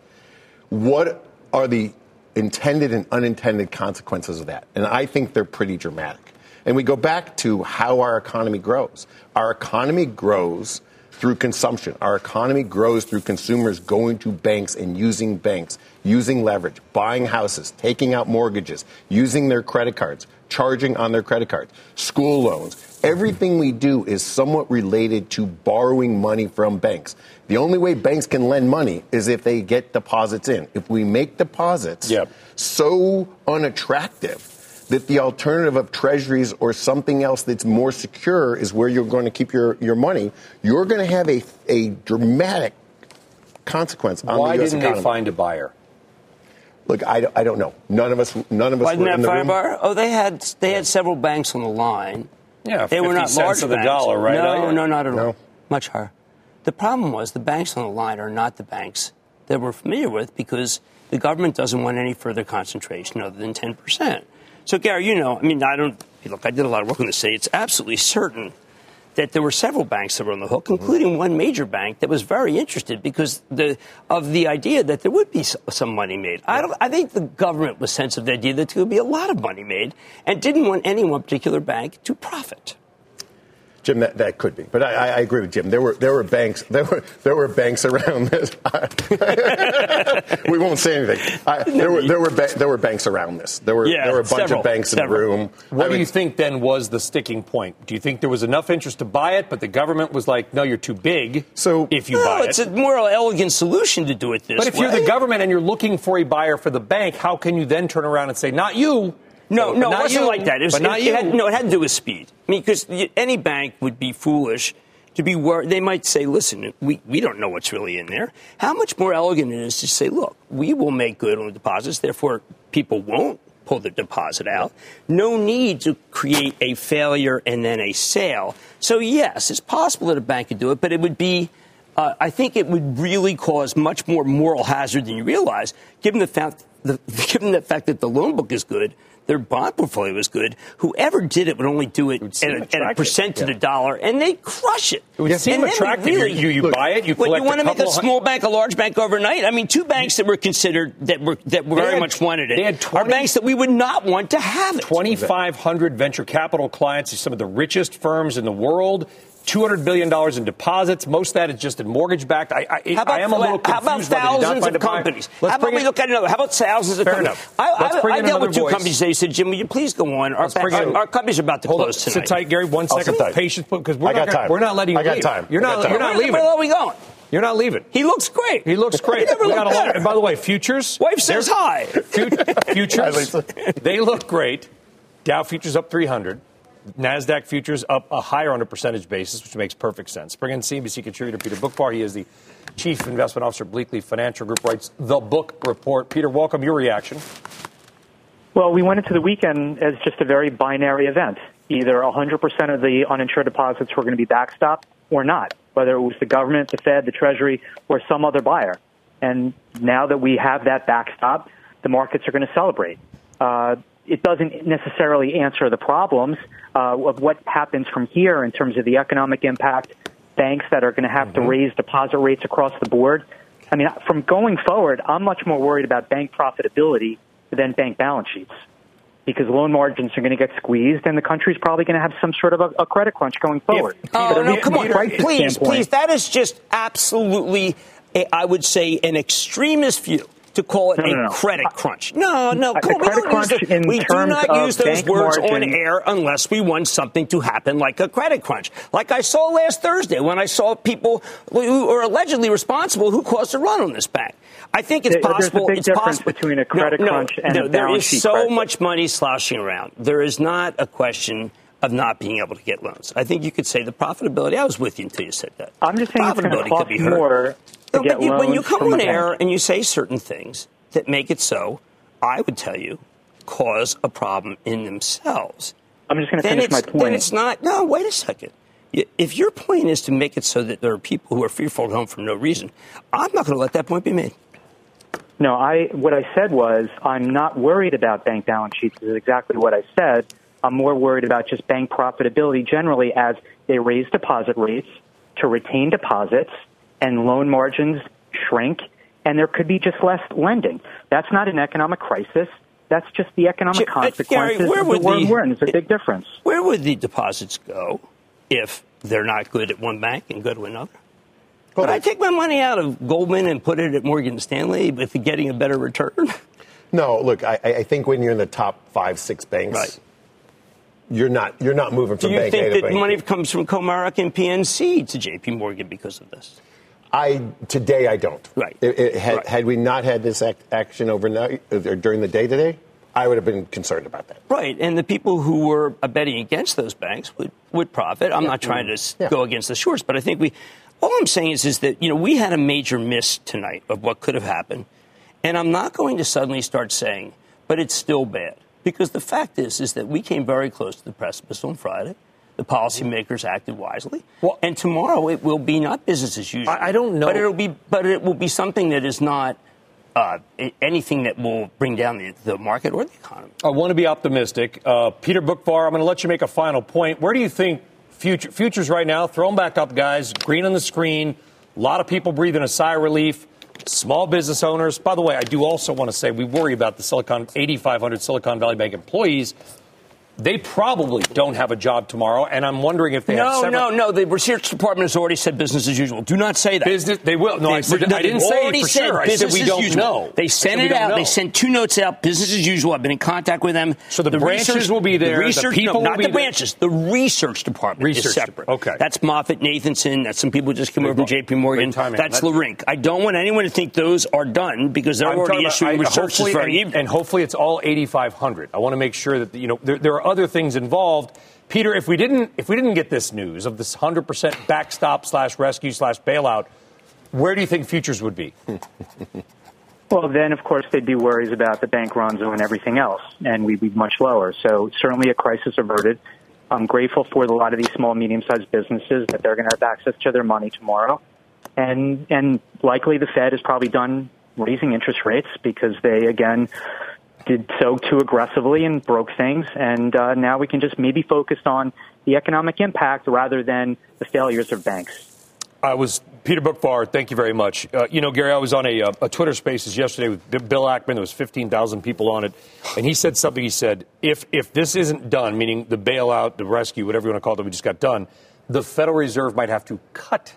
What are the intended and unintended consequences of that? And I think they're pretty dramatic. And we go back to how our economy grows. Our economy grows through consumption. Our economy grows through consumers going to banks and using banks, using leverage, buying houses, taking out mortgages, using their credit cards, charging on their credit cards, school loans. Everything we do is somewhat related to borrowing money from banks. The only way banks can lend money is if they get deposits in. If we make deposits yep. so unattractive that the alternative of treasuries or something else that's more secure is where you're going to keep your, your money, you're going to have a, a dramatic consequence on Why the U.S. Economy. Why didn't economy. they find a buyer? Look, I, I don't know. None of us, none of us Wasn't were in the room. Bar? Oh, they had they had several banks on the line. Yeah, they were not large of the banks. dollar, right? No, oh, no, not at no. all. Much higher. The problem was the banks on the line are not the banks that we're familiar with because the government doesn't want any further concentration other than 10%. So, Gary, you know, I mean, I don't look, I did a lot of work on this. Say it's absolutely certain that there were several banks that were on the hook, including mm-hmm. one major bank that was very interested because the, of the idea that there would be some money made. I, don't, I think the government was sensitive to the idea that there would be a lot of money made and didn't want any one particular bank to profit. Jim, that, that could be, but I, I agree with Jim. There were there were banks [LAUGHS] there were there were banks around this. [LAUGHS] we won't say anything. I, there were there were ba- there were banks around this. There were yeah, there were a bunch several, of banks several. in the room. What I do mean, you think then was the sticking point? Do you think there was enough interest to buy it, but the government was like, "No, you're too big." So if you no, buy it's it, it's a more elegant solution to do it this way. but if way. you're the government and you're looking for a buyer for the bank, how can you then turn around and say, "Not you"? No, no, it wasn't you, like that. It was, but not it, you. it had, no, it had to do with speed. I mean, because any bank would be foolish to be worried. They might say, listen, we, we don't know what's really in there. How much more elegant it is to say, look, we will make good on the deposits, therefore people won't pull the deposit out. No need to create a failure and then a sale. So, yes, it's possible that a bank could do it, but it would be. Uh, I think it would really cause much more moral hazard than you realize, given the fact, the, [LAUGHS] given the fact that the loan book is good, their bond portfolio is good. Whoever did it would only do it, would at, a, at a percent to Yeah. the dollar, and they crush it. It would seem And then attractive. really- you you, you buy it, you collect you want to make a couple hun- small bank a large bank overnight? I mean, two banks that were considered that were that They very had- much wanted it they had are banks that we would not want to have it. 2,500 venture capital clients, some of the richest firms in the world. $200 billion in deposits. Most of that is just in mortgage backed. I, I, How about, I am a little confused. how about whether you did not thousands of companies? Let's how about bring we it- look at another? How about thousands of Fair companies? enough. I, Let's I, bring I in dealt with two voice. companies today. Said, Jim, will you please go on? Our, Let's our, in- our company's about to Hold close sit tonight. tight, Gary. One tight. Patience, because we're I not gonna-. We're not letting you I got leave. time. You're I got not. time. You're not leaving. where are we going? You're not leaving. He looks great. He looks [LAUGHS] great. He We got a lot- and by the way, futures. Wife says hi. [LAUGHS] Futures. They look great. Dow futures up 300. NASDAQ futures up a higher on a percentage basis, which makes perfect sense. Bring in CNBC contributor Peter Boockvar. He is the Chief Investment Officer, of Bleakley Financial Group, writes the Boock Report. Peter, welcome. Your reaction. Well, we went into the weekend as just a very binary event. Either 100% of the uninsured deposits were going to be backstopped or not, whether it was the government, the Fed, the Treasury, or some other buyer. And now that we have that backstop, the markets are going to celebrate. Uh, it doesn't necessarily answer the problems uh, of what happens from here in terms of the economic impact, banks that are going to have Mm-hmm. to raise deposit rates across the board. I mean, from going forward, I'm much more worried about bank profitability than bank balance sheets because loan margins are going to get squeezed and the country's probably going to have some sort of a, a credit crunch going forward. Oh, But no, from come on. crisis Please, standpoint- please. That is just absolutely, a, I would say, an extremist view to call it No, a no, no. credit uh, crunch. No, no, come. We, don't use the- we do not use those words on air unless we want something to happen like a credit crunch. Like I saw last Thursday when I saw people who are allegedly responsible who caused a run on this bank. I think it's There- there's a possible. big it's difference possible. between a credit no, no, crunch and no, a There is so crisis. much money sloshing around. There is not a question of not being able to get loans. I think you could say the profitability. I was with you until you said that. I'm just saying it's Profitability could be hurt. more to get but you, loans when you come on air and you say certain things that make it so, I would tell you, cause a problem in themselves. I'm just going to finish my point. then it's not. No, wait a second. If your point is to make it so that there are people who are fearful at home for no reason, I'm not going to let that point be made. No, I what I said was I'm not worried about bank balance sheets. Is exactly what I said. I'm more worried about just bank profitability generally as they raise deposit rates to retain deposits and loan margins shrink and there could be just less lending. That's not an economic crisis. That's just the economic J- uh, Gary, consequences where of the would world the- we're in. There's a big difference. Where would the deposits go if they're not good at one bank and go to another? Would I take my money out of Goldman and put it at Morgan Stanley with getting a better return? [LAUGHS] No, look, I, I think when you're in the top five, six banks, Right. you're not you're not moving Do from you bank A think to that bank money B. comes from Comerica and PNC to JP Morgan because of this? I today I don't. Right. It, it, had, Right. had we not had this act, action overnight or during the day today, I would have been concerned about that. Right, and the people who were betting against those banks would, would profit. I'm not trying to Yeah. go against the shorts, but I think we. All I'm saying is, is that you know we had a major miss tonight of what could have happened, And I'm not going to suddenly start saying, but it's still bad. Because the fact is, is that we came very close to the precipice on Friday. The policymakers acted wisely. Well, and tomorrow it will be not business as usual. I, I don't know. But it'll be, but it will be something that is not uh, anything that will bring down the, the, market or the economy. I want to be optimistic. Uh, Peter Boockvar, I'm going to let you make a final point. Where do you think future, futures right now? Throw them back up, guys. Green on the screen. A lot of people breathing a sigh of relief. Small business owners. By the way, I do also want to say we worry about the Silicon 8,500 Silicon Valley Bank employees they probably don't have a job tomorrow, and I'm wondering if they no, have. Several- no, no. The research department has already said business as usual. Do not say that. Business, they will. No, they, I, said, no, I didn't say it for sure. I said we don't usual. know. They sent it out. Know. They sent two notes out. Business as usual. I've been in contact with them. So the, the branches research, will be there. The research, the people no, not the branches. The research department research is separate. Okay, that's Moffett-Nathanson. That's some people who just came over from J.P. Morgan. That's, that's Leerink. I don't want anyone to think those are done because they're already issuing research this very evening. And hopefully, it's all 8,500. I want to make sure that you know there are other things involved. Peter, if we didn't if we didn't get this news of this 100% backstop slash rescue slash bailout, where do you think futures would be? Well, then, of course, they'd be worries about the bank runs and everything else, and we'd be much lower. So certainly a crisis averted. I'm grateful for a lot of these small, medium-sized businesses that they're going to have access to their money tomorrow. And, and likely the Fed is probably done raising interest rates because they, again, did so too aggressively and broke things. And uh, now we can just maybe focus on the economic impact rather than the failures of banks. I was Peter Boockvar. Thank you very much. Uh, you know, Gary, I was on a, uh, a Twitter Spaces yesterday with Bill Ackman. There was 15,000 people on it, and he said something. He said, "If if this isn't done, meaning the bailout, the rescue, whatever you want to call it, we just got done, the Federal Reserve might have to cut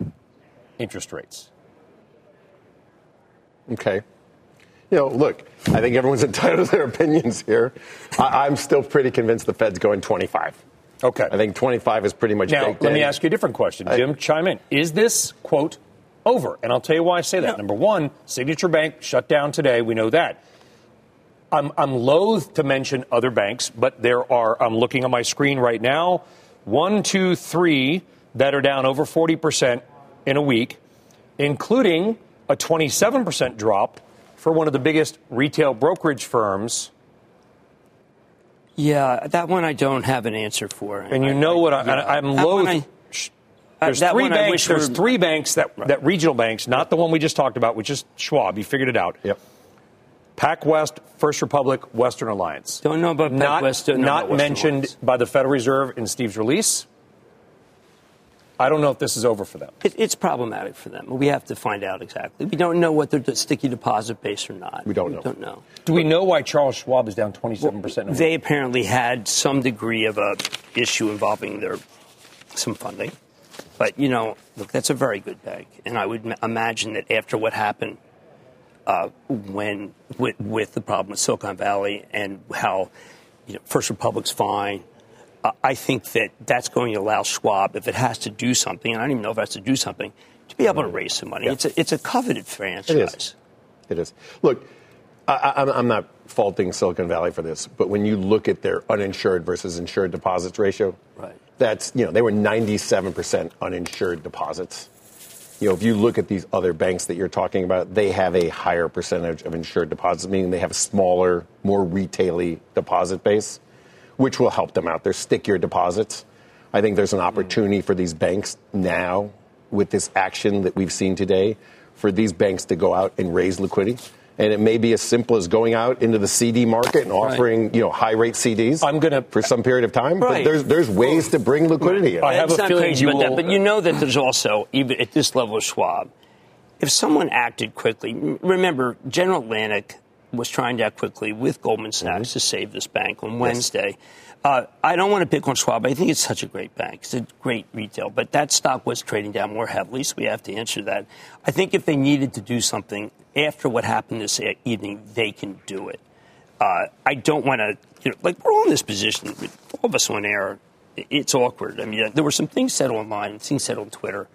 interest rates." Okay you know, look, I think everyone's [LAUGHS] entitled to their opinions here. I, am still pretty convinced the Fed's going 25. Okay. I think 25 is pretty much now. let in. me ask you a different question, Jim. I, chime in. Is this quote over? And I'll tell you why I say that. Number one, Signature Bank shut down today. We know that. I'm, I'm loath to mention other banks, but there are. I'm looking on my screen right now. One, two, three that are down over 40 percent in a week, including a 27 percent drop for one of the biggest retail brokerage firms. Yeah, that one I don't have an answer for. And you I, know I, what? I, am loath. I, there's uh, three banks. There's three banks that right. that regional banks, not the one we just talked about, which is Schwab. You figured it out. Yep. PacWest, First Republic, Western Alliance. Don't know about not, West, not mentioned Alliance. by the Federal Reserve in Steve's release. I don't know if this is over for them. It, it's problematic for them. We have to find out exactly. We don't know what they're sticky deposit base or not. We don't know. We don't know. Do we know why Charles Schwab is down 27%? Well, they apparently had some degree of a issue involving their some funding. But, you know, look, that's a very good bank. And I would imagine that after what happened uh, when with, with the problem with Silicon Valley and how you know, First Republic's fine, I think that that's going to allow Schwab, if it has to do something, and I don't even know if it has to do something, to be able to raise some money. Yeah. It's, a, it's a coveted franchise. It is. It is. Look, I, am not faulting Silicon Valley for this, but when you look at their uninsured versus insured deposits ratio, right. that's, you know, they were 97% uninsured deposits. You know, if you look at these other banks that you're talking about, they have a higher percentage of insured deposits, meaning they have a smaller, more retaily deposit base which will help them out. They're stickier deposits. I think there's an mm. opportunity for these banks now, with this action that we've seen today, for these banks to go out and raise liquidity. And it may be as simple as going out into the CD market and offering, right. you know, high rate CDs. I'm gonna for some period of time. Right. But there's there's ways to bring liquidity. Right. I have it's a feeling you will, that, but you know that there's also even at this level of Schwab, if someone acted quickly, remember General Atlantic was trying to act quickly with Goldman Sachs mm-hmm. to save this bank on Wednesday. Yes. Uh, I don't want to pick on Schwab. I think it's such a great bank. It's a great retail, but that stock was trading down more heavily, so we have to answer that. I think if they needed to do something after what happened this evening, they can do it. Uh, I don't want to, you know, like we're all in this position, all of us on air. It's awkward. I mean, there were some things said online, things said on Twitter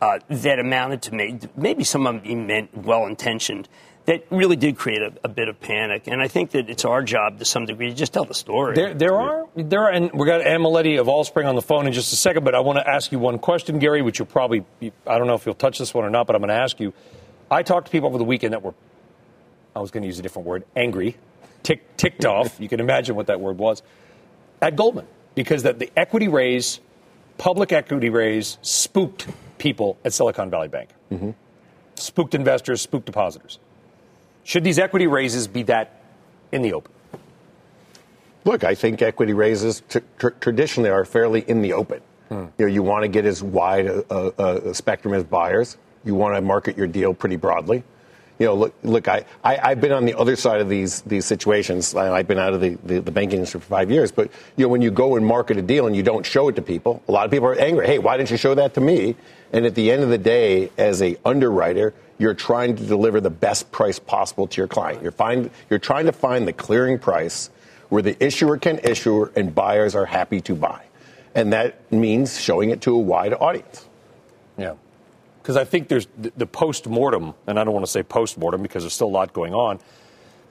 uh, that amounted to maybe, maybe some of them meant well intentioned that really did create a, a, bit of panic. And I think that it's our job to some degree to just tell the story. There, there are, there are, and we got Ann Miletti of Allspring on the phone in just a second, but I want to ask you one question, Gary, which you'll probably, I don't know if you'll touch this one or not, but I'm going to ask you. I talked to people over the weekend that were I was going to use a different word, angry, tick, ticked off. [LAUGHS] You can imagine what that word was at Goldman because that the equity raise, public equity raise, spooked people at Silicon Valley Bank, mm-hmm. spooked investors, spooked depositors. Should these equity raises be that in the open? Look, I think equity raises t- tr- traditionally are fairly in the open. Hmm. You know, you want to get as wide a, a, a spectrum as buyers. You want to market your deal pretty broadly you know, look, look I, I, have been on the other side of these, these situations. I, have been out of the, the, the, banking industry for five years. But, you know, when you go and market a deal and you don't show it to people, a lot of people are angry. Hey, why didn't you show that to me? And at the end of the day, as a underwriter, you're trying to deliver the best price possible to your client. You're, find, you're trying to find the clearing price where the issuer can issue and buyers are happy to buy. And that means showing it to a wide audience. Because I think there's the, the post mortem, and I don't want to say post mortem because there's still a lot going on.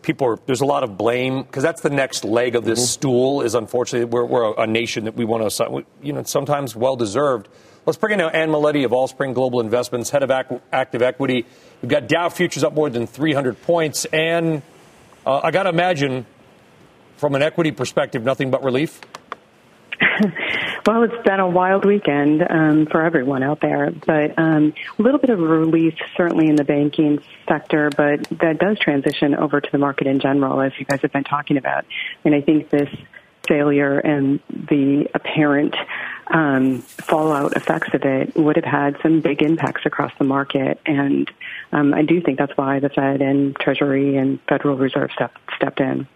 People are, there's a lot of blame because that's the next leg of this mm-hmm. stool. Is unfortunately we're, we're a, a, nation that we want to, you know, sometimes well deserved. Let's bring in now Ann Miletti of Allspring Global Investments, head of ac- active equity. We've got Dow futures up more than 300 points, and uh, I got to imagine, from an equity perspective, nothing but relief. [LAUGHS] Well, it's been a wild weekend um, for everyone out there, but um, a little bit of relief certainly in the banking sector, but that does transition over to the market in general, as you guys have been talking about. And I think this failure and the apparent um, fallout effects of it would have had some big impacts across the market. And um, I do think that's why the Fed and Treasury and Federal Reserve step, stepped in.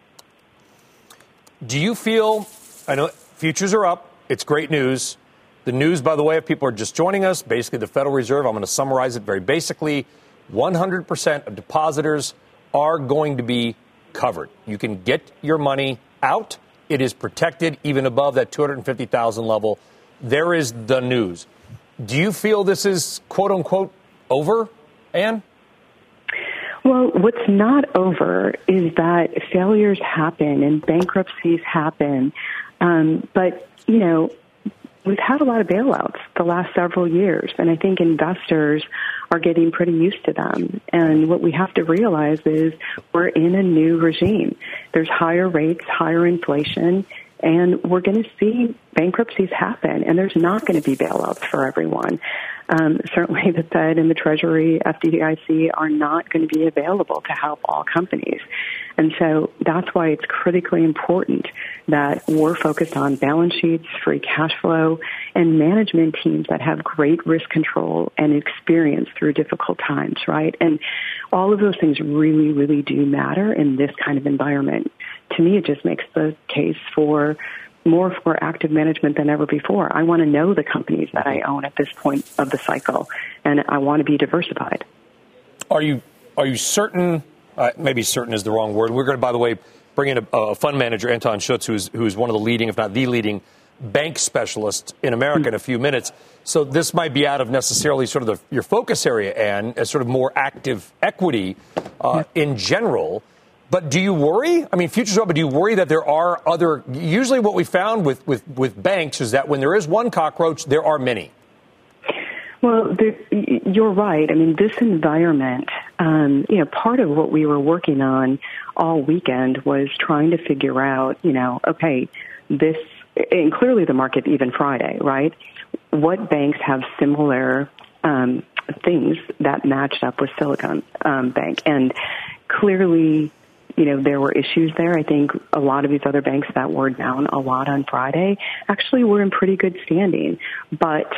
Do you feel, I know futures are up, it's great news. The news, by the way, if people are just joining us, basically the Federal Reserve, I'm going to summarize it very basically 100% of depositors are going to be covered. You can get your money out. It is protected even above that 250,000 level. There is the news. Do you feel this is quote unquote over, Ann? Well, what's not over is that failures happen and bankruptcies happen. Um, but you know, we've had a lot of bailouts the last several years, and I think investors are getting pretty used to them. And what we have to realize is we're in a new regime. There's higher rates, higher inflation, and we're going to see bankruptcies happen, and there's not going to be bailouts for everyone. Um, certainly, the Fed and the Treasury, FDIC, are not going to be available to help all companies. And so that's why it's critically important that we're focused on balance sheets, free cash flow, and management teams that have great risk control and experience through difficult times, right? And all of those things really, really do matter in this kind of environment. To me, it just makes the case for more for active management than ever before. I want to know the companies that I own at this point of the cycle, and I want to be diversified. Are you are you certain? Uh, maybe certain is the wrong word. We're going to, by the way, bring in a, a fund manager, Anton Schutz, who's who's one of the leading, if not the leading, bank specialist in America in a few minutes. So this might be out of necessarily sort of the, your focus area, and as sort of more active equity uh, in general. But do you worry? I mean, futures but do you worry that there are other? Usually, what we found with, with, with banks is that when there is one cockroach, there are many. Well, there, you're right. I mean, this environment, um, you know, part of what we were working on all weekend was trying to figure out, you know, okay, this, and clearly the market even Friday, right? What banks have similar um, things that matched up with Silicon um, Bank, and clearly you know, there were issues there. I think a lot of these other banks that were down a lot on Friday actually were in pretty good standing. But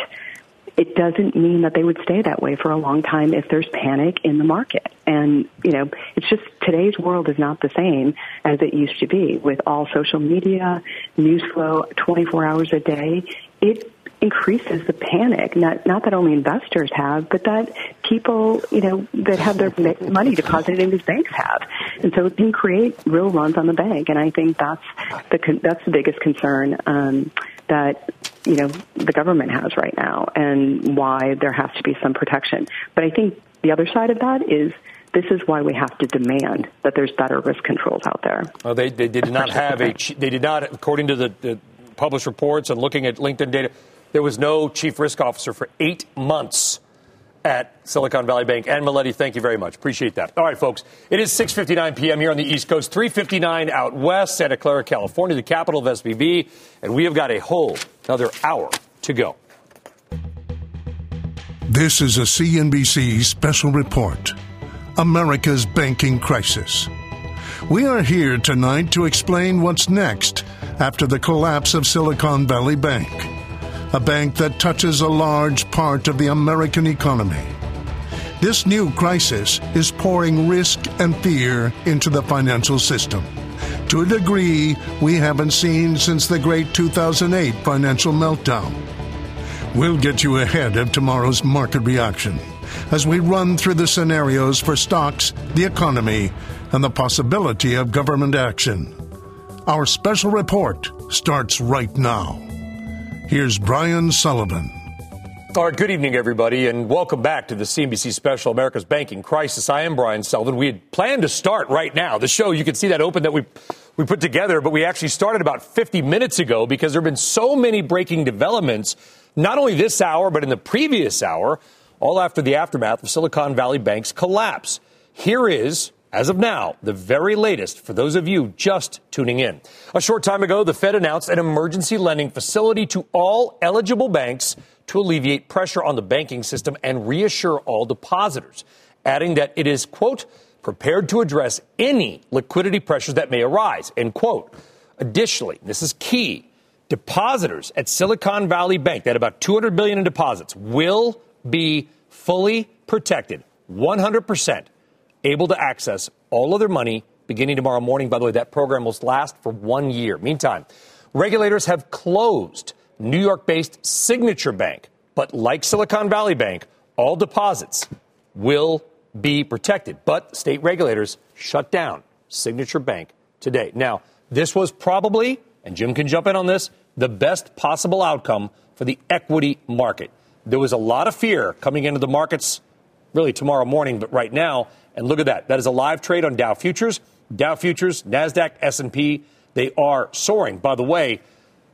it doesn't mean that they would stay that way for a long time if there's panic in the market. And, you know, it's just today's world is not the same as it used to be with all social media, news flow 24 hours a day. It increases the panic. Not not that only investors have, but that people you know that have their money deposited in these banks have, and so it can create real runs on the bank. And I think that's the that's the biggest concern um, that you know the government has right now, and why there has to be some protection. But I think the other side of that is this is why we have to demand that there's better risk controls out there. Well, they, they did not have a, they did not, according to the, the published reports and looking at LinkedIn data, there was no chief risk officer for eight months at Silicon Valley Bank. Ann Miletti, thank you very much. Appreciate that. All right, folks. It is 6.59 p.m. here on the East Coast, 3.59 out west, Santa Clara, California, the capital of SVB. And we have got a whole another hour to go. This is a CNBC special report America's banking crisis. We are here tonight to explain what's next after the collapse of Silicon Valley Bank, a bank that touches a large part of the American economy. This new crisis is pouring risk and fear into the financial system to a degree we haven't seen since the great 2008 financial meltdown. We'll get you ahead of tomorrow's market reaction as we run through the scenarios for stocks, the economy, and the possibility of government action. Our special report starts right now. Here's Brian Sullivan. All right, good evening, everybody, and welcome back to the CNBC Special America's Banking Crisis. I am Brian Sullivan. We had planned to start right now. The show, you can see that open that we, we put together, but we actually started about 50 minutes ago because there have been so many breaking developments, not only this hour, but in the previous hour, all after the aftermath of Silicon Valley Bank's collapse. Here is as of now, the very latest for those of you just tuning in. A short time ago, the Fed announced an emergency lending facility to all eligible banks to alleviate pressure on the banking system and reassure all depositors, adding that it is, quote, prepared to address any liquidity pressures that may arise, end quote. Additionally, this is key. Depositors at Silicon Valley Bank, that about 200 billion in deposits, will be fully protected 100% able to access all of their money beginning tomorrow morning. By the way, that program will last for one year. Meantime, regulators have closed New York based Signature Bank, but like Silicon Valley Bank, all deposits will be protected. But state regulators shut down Signature Bank today. Now, this was probably, and Jim can jump in on this, the best possible outcome for the equity market. There was a lot of fear coming into the markets really tomorrow morning, but right now, and look at that. That is a live trade on Dow futures. Dow futures, Nasdaq, S&P, they are soaring. By the way,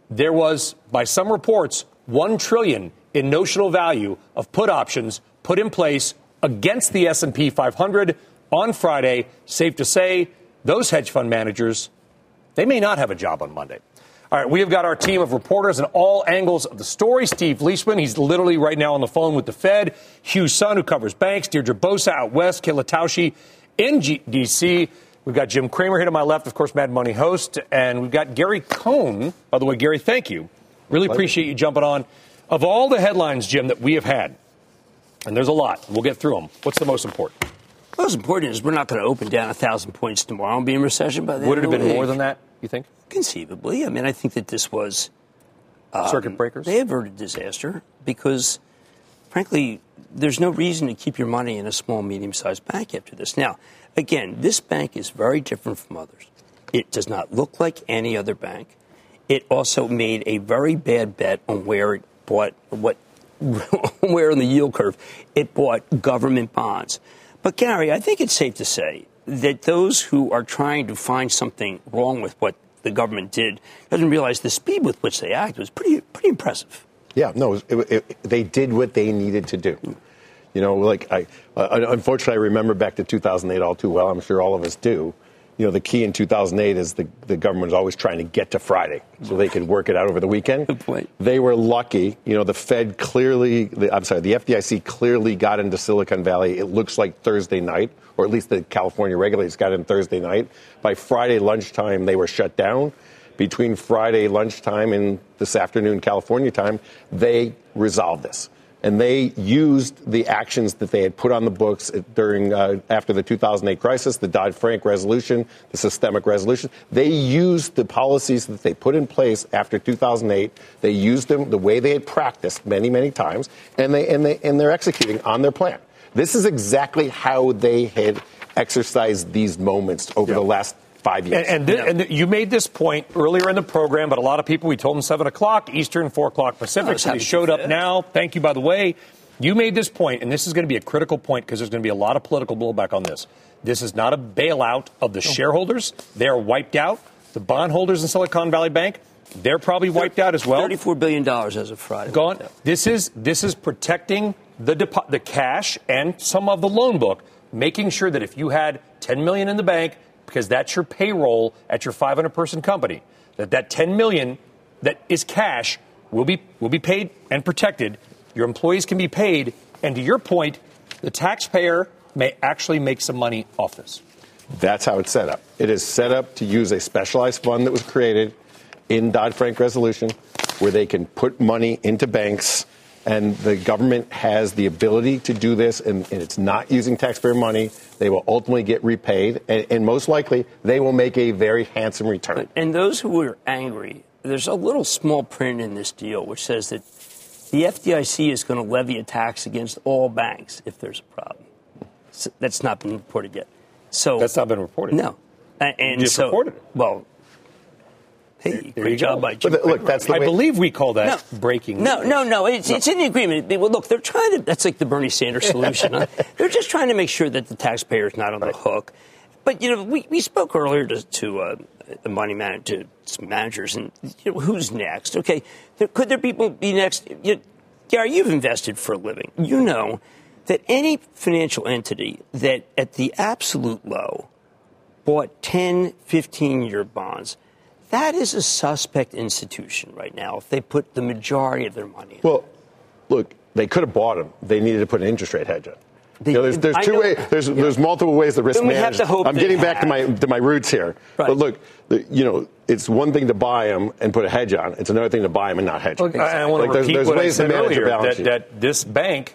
there was by some reports 1 trillion in notional value of put options put in place against the S&P 500 on Friday. Safe to say, those hedge fund managers, they may not have a job on Monday. All right, we have got our team of reporters in all angles of the story. Steve Liesman, he's literally right now on the phone with the Fed. Hugh Son, who covers banks. Deirdre Bosa out west. Kayla Tausche in G- D.C. We've got Jim Cramer here to my left, of course, Mad Money host. And we've got Gary Cohn. By the way, Gary, thank you. Really appreciate you jumping on. Of all the headlines, Jim, that we have had, and there's a lot, we'll get through them. What's the most important? Most important is we're not going to open down a thousand points tomorrow and be in recession by then. Would it have been more than that? You think? Conceivably. I mean, I think that this was um, circuit breakers. They averted disaster because, frankly, there's no reason to keep your money in a small, medium-sized bank after this. Now, again, this bank is very different from others. It does not look like any other bank. It also made a very bad bet on where it bought what [LAUGHS] where in the yield curve it bought government bonds. But Gary, I think it's safe to say that those who are trying to find something wrong with what the government did doesn't realize the speed with which they act was pretty pretty impressive. Yeah, no, it, it, they did what they needed to do. You know, like I, uh, unfortunately, I remember back to 2008 all too well. I'm sure all of us do you know, the key in 2008 is the, the government was always trying to get to Friday so they could work it out over the weekend. Good point. They were lucky. You know, the Fed clearly, the, I'm sorry, the FDIC clearly got into Silicon Valley. It looks like Thursday night, or at least the California regulators got in Thursday night. By Friday lunchtime, they were shut down. Between Friday lunchtime and this afternoon California time, they resolved this and they used the actions that they had put on the books during uh, after the 2008 crisis, the Dodd-Frank resolution, the systemic resolution. They used the policies that they put in place after 2008. They used them the way they had practiced many, many times, and they and they and they're executing on their plan. This is exactly how they had exercised these moments over yep. the last five years. And, and, th- and th- you made this point earlier in the program, but a lot of people, we told them 7 o'clock Eastern, 4 o'clock Pacific. So they showed up now. Thank you, by the way. You made this point, and this is going to be a critical point because there's going to be a lot of political blowback on this. This is not a bailout of the shareholders. They are wiped out. The bondholders in Silicon Valley Bank, they're probably wiped out as well. $34 billion as of Friday. Gone. This is, this is protecting the, depo- the cash and some of the loan book, making sure that if you had 10 million in the bank, because that's your payroll at your 500 person company, that that 10 million that is cash will be will be paid and protected. Your employees can be paid, and to your point, the taxpayer may actually make some money off this. That's how it's set up. It is set up to use a specialized fund that was created in Dodd Frank resolution where they can put money into banks and the government has the ability to do this, and, and, it's not using taxpayer money. They will ultimately get repaid, and, and, most likely they will make a very handsome return. And those who are angry, there's a little small print in this deal which says that the FDIC is going to levy a tax against all banks if there's a problem. So that's not been reported yet. So that's not been reported. No, and you so reported it. well, Hey, great job by Jim. But look, that's I believe we call that no, breaking. No, no, no. It's, no. it's in the agreement. Well, look, they're trying to. That's like the Bernie Sanders [LAUGHS] solution. huh? They're just trying to make sure that the taxpayer is not on the hook. But you know, we, we spoke earlier to, to uh, the money man to some managers, and you know, who's next? Okay, there, could there be people be next? You know, Gary, you've invested for a living. You know that any financial entity that at the absolute low bought 10, 15 year bonds that is a suspect institution right now if they put the majority of their money in. Well, look, they could have bought them. They needed to put an interest rate hedge on. you know, there's, there's two ways. There's, yeah. there's multiple ways the risk management. I'm getting back have. to my to my roots here. Right. But look, the, you know, it's one thing to buy them and put a hedge on. It's another thing to buy them and not hedge. Look, exactly. I, I want like, to repeat there's, there's what ways I said to manage earlier, balance that, that this bank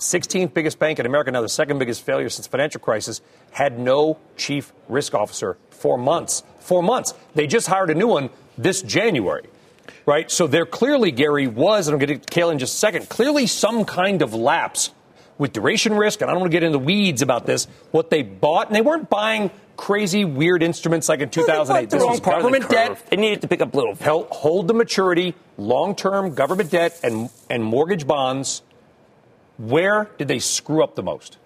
16th biggest bank in America, now the second biggest failure since the financial crisis, had no chief risk officer for months. For months. They just hired a new one this January. Right? So there clearly, Gary, was, and I'm going to get Kayla in just a second, clearly some kind of lapse with duration risk, and I don't want to get into the weeds about this, what they bought, and they weren't buying crazy, weird instruments like in 2008. this was government debt. They needed to pick up little. Hold the maturity, long term government debt, and, and mortgage bonds where did they screw up the most?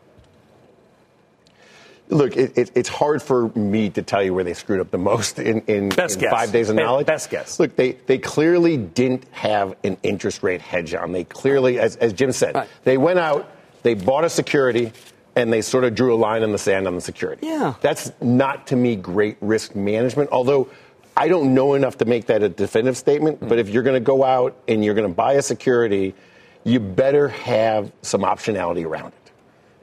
Look, it, it, it's hard for me to tell you where they screwed up the most in, in, in five days of knowledge. Best guess. Look, they, they clearly didn't have an interest rate hedge on. They clearly, as, as Jim said, right. they went out, they bought a security, and they sort of drew a line in the sand on the security. Yeah. That's not, to me, great risk management, although I don't know enough to make that a definitive statement. Mm-hmm. But if you're going to go out and you're going to buy a security – you better have some optionality around it.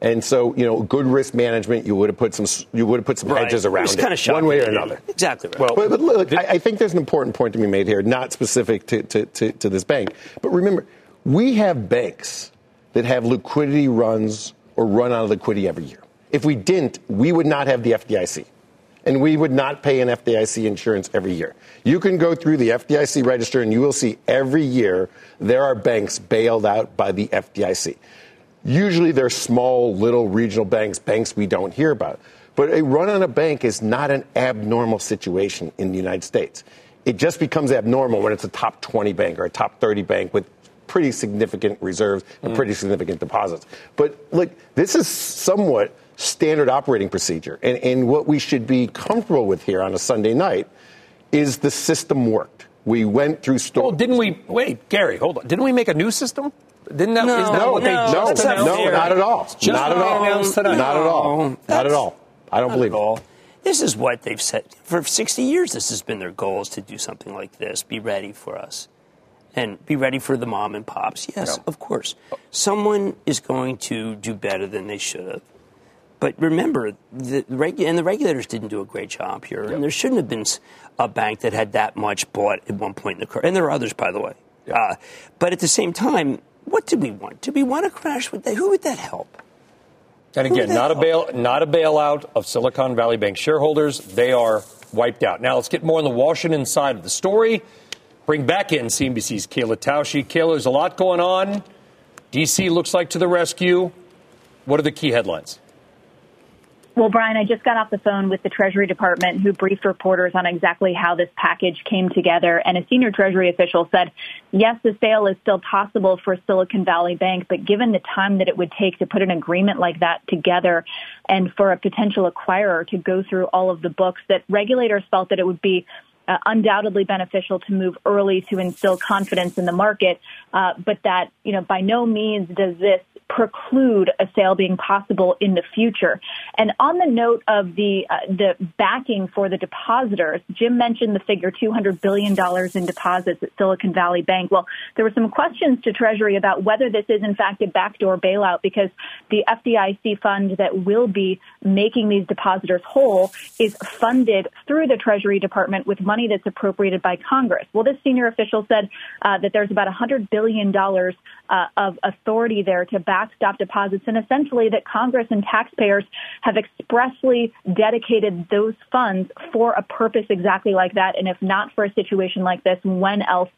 And so, you know, good risk management, you would have put some, you would have put some right. hedges around it, kind of one way or another. Exactly right. Well, but, but look, I, I, think there's an important point to be made here, not specific to, to, to, to this bank. But remember, we have banks that have liquidity runs or run out of liquidity every year. If we didn't, we would not have the FDIC and we would not pay an FDIC insurance every year. You can go through the FDIC register and you will see every year there are banks bailed out by the FDIC. Usually they're small, little regional banks, banks we don't hear about. But a run on a bank is not an abnormal situation in the United States. It just becomes abnormal when it's a top 20 bank or a top 30 bank with pretty significant reserves and mm. pretty significant deposits. But look, this is somewhat standard operating procedure. And, and what we should be comfortable with here on a Sunday night is the system worked. We went through storms. Well, didn't we? Wait, Gary, hold on. Didn't we make a new system? Didn't that? No, is that no, what they no, just no, no, not at all. Just not at all. Not at all. Not at all. I don't believe it. This is what they've said for 60 years. This has been their goal is to do something like this. Be ready for us, and be ready for the mom and pops. Yes, of course. Someone is going to do better than they should have. But remember, the regu- and the regulators didn't do a great job here, yep. and there shouldn't have been a bank that had that much bought at one point in the curve. And there are others, by the way. Yep. Uh, but at the same time, what did we want? Did we want a crash? With that? Who would that help? And again, not a bail, not a bailout of Silicon Valley Bank shareholders. They are wiped out. Now let's get more on the Washington side of the story. Bring back in CNBC's Kayla Tausche. Kayla, there's a lot going on. DC looks like to the rescue. What are the key headlines? Well, Brian, I just got off the phone with the Treasury Department who briefed reporters on exactly how this package came together. And a senior Treasury official said, yes, the sale is still possible for Silicon Valley Bank, but given the time that it would take to put an agreement like that together and for a potential acquirer to go through all of the books, that regulators felt that it would be uh, undoubtedly beneficial to move early to instill confidence in the market, uh, but that, you know, by no means does this preclude a sale being possible in the future. And on the note of the uh, the backing for the depositors, Jim mentioned the figure $200 billion in deposits at Silicon Valley Bank. Well, there were some questions to Treasury about whether this is in fact a backdoor bailout because the FDIC fund that will be making these depositors whole is funded through the Treasury Department with money that's appropriated by Congress. Well, this senior official said uh, that there's about $100 billion uh, of authority there to backstop deposits and essentially that Congress and taxpayers have expressly dedicated those funds for a purpose exactly like that. And if not for a situation like this, when else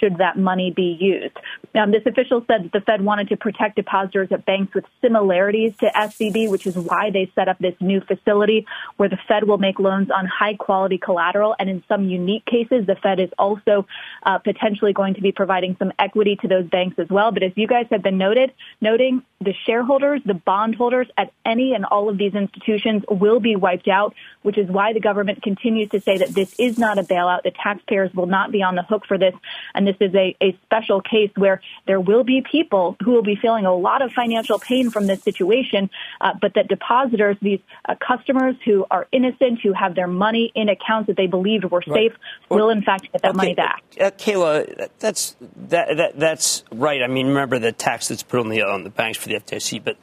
should that money be used. Um, this official said that the Fed wanted to protect depositors at banks with similarities to SVB, which is why they set up this new facility where the Fed will make loans on high quality collateral. And in some unique cases, the Fed is also uh, potentially going to be providing some equity to those banks as well. But as you guys have been noted, noting the shareholders, the bondholders at any and all of these institutions will be wiped out, which is why the government continues to say that this is not a bailout. The taxpayers will not be on the hook for this. And this is a, a special case where there will be people who will be feeling a lot of financial pain from this situation, uh, but that depositors, these uh, customers who are innocent, who have their money in accounts that they believed were safe, right. will in fact get that okay, money back. Uh, Kayla, that's that, that, that's right. I mean, remember the tax that's put on the on the banks for the FDIC, but.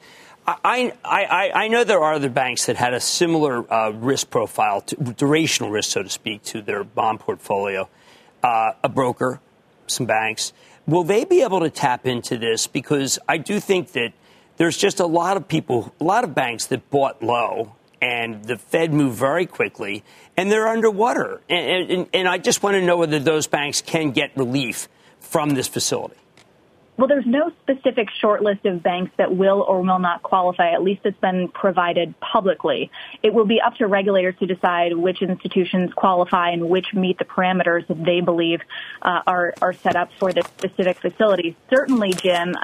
I, I, I, know there are other banks that had a similar uh, risk profile, to, durational risk, so to speak, to their bond portfolio. Uh, a broker some banks. Will they be able to tap into this? Because I do think that there's just a lot of people, a lot of banks that bought low, and the Fed moved very quickly, and they're underwater. And, and, and I just want to know whether those banks can get relief from this facility. Well, there's no specific short list of banks that will or will not qualify. At least it's been provided publicly. It will be up to regulators to decide which institutions qualify and which meet the parameters that they believe uh, are are set up for the specific facility. Certainly, Jim,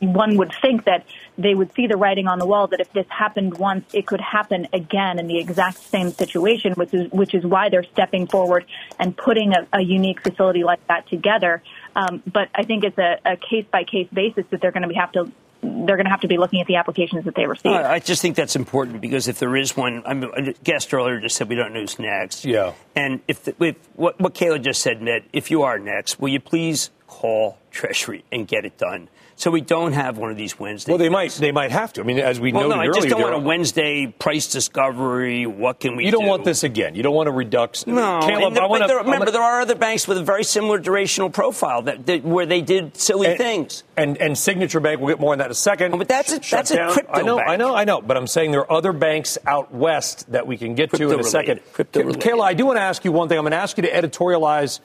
one would think that they would see the writing on the wall that if this happened once, it could happen again in the exact same situation, which is which is why they're stepping forward and putting a, a unique facility like that together. Um, but I think it's a case by case basis that they're going to have to they're going to have to be looking at the applications that they receive. Uh, I just think that's important because if there is one, I mean, a guest earlier just said we don't know who's next. Yeah. And if, the, if what, what Kayla just said, Ned, if you are next, will you please call Treasury and get it done? So we don't have one of these Wednesdays. Well, they might they might have to. I mean, as we well, noted no, I just don't want a Wednesday price discovery. What can we? You don't do? want this again. You don't want a reduction. No, Kayla, the, I wanna, there, remember there are other banks with a very similar durational profile that, that where they did silly and, things. And and Signature Bank, we'll get more on that in a second. Oh, but that's a, that's down. a crypto. I know, bank. I know, I know. But I'm saying there are other banks out west that we can get crypto to in a second. Crypto Kayla, I do want to ask you one thing. I'm going to ask you to editorialize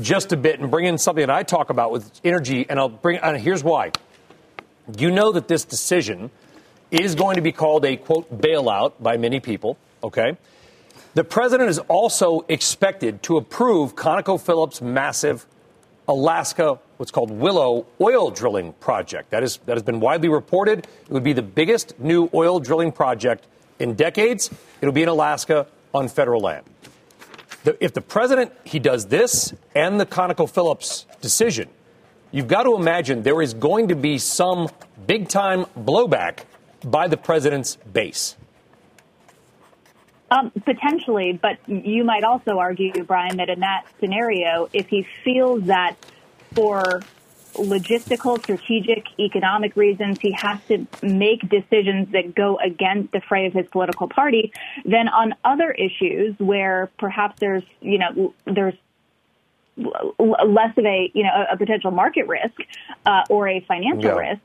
just a bit and bring in something that I talk about with energy, and I'll bring. And here's why. You know that this decision is going to be called a quote bailout by many people, okay? The president is also expected to approve ConocoPhillips' massive Alaska, what's called Willow oil drilling project. That, is, that has been widely reported. It would be the biggest new oil drilling project in decades. It'll be in Alaska on federal land. The, if the president, he does this and the ConocoPhillips decision, you've got to imagine there is going to be some big time blowback by the president's base. Um, potentially, but you might also argue, Brian, that in that scenario, if he feels that for logistical, strategic, economic reasons, he has to make decisions that go against the fray of his political party, then on other issues where perhaps there's, you know, there's less of a you know a, potential market risk uh, or a financial yeah. risk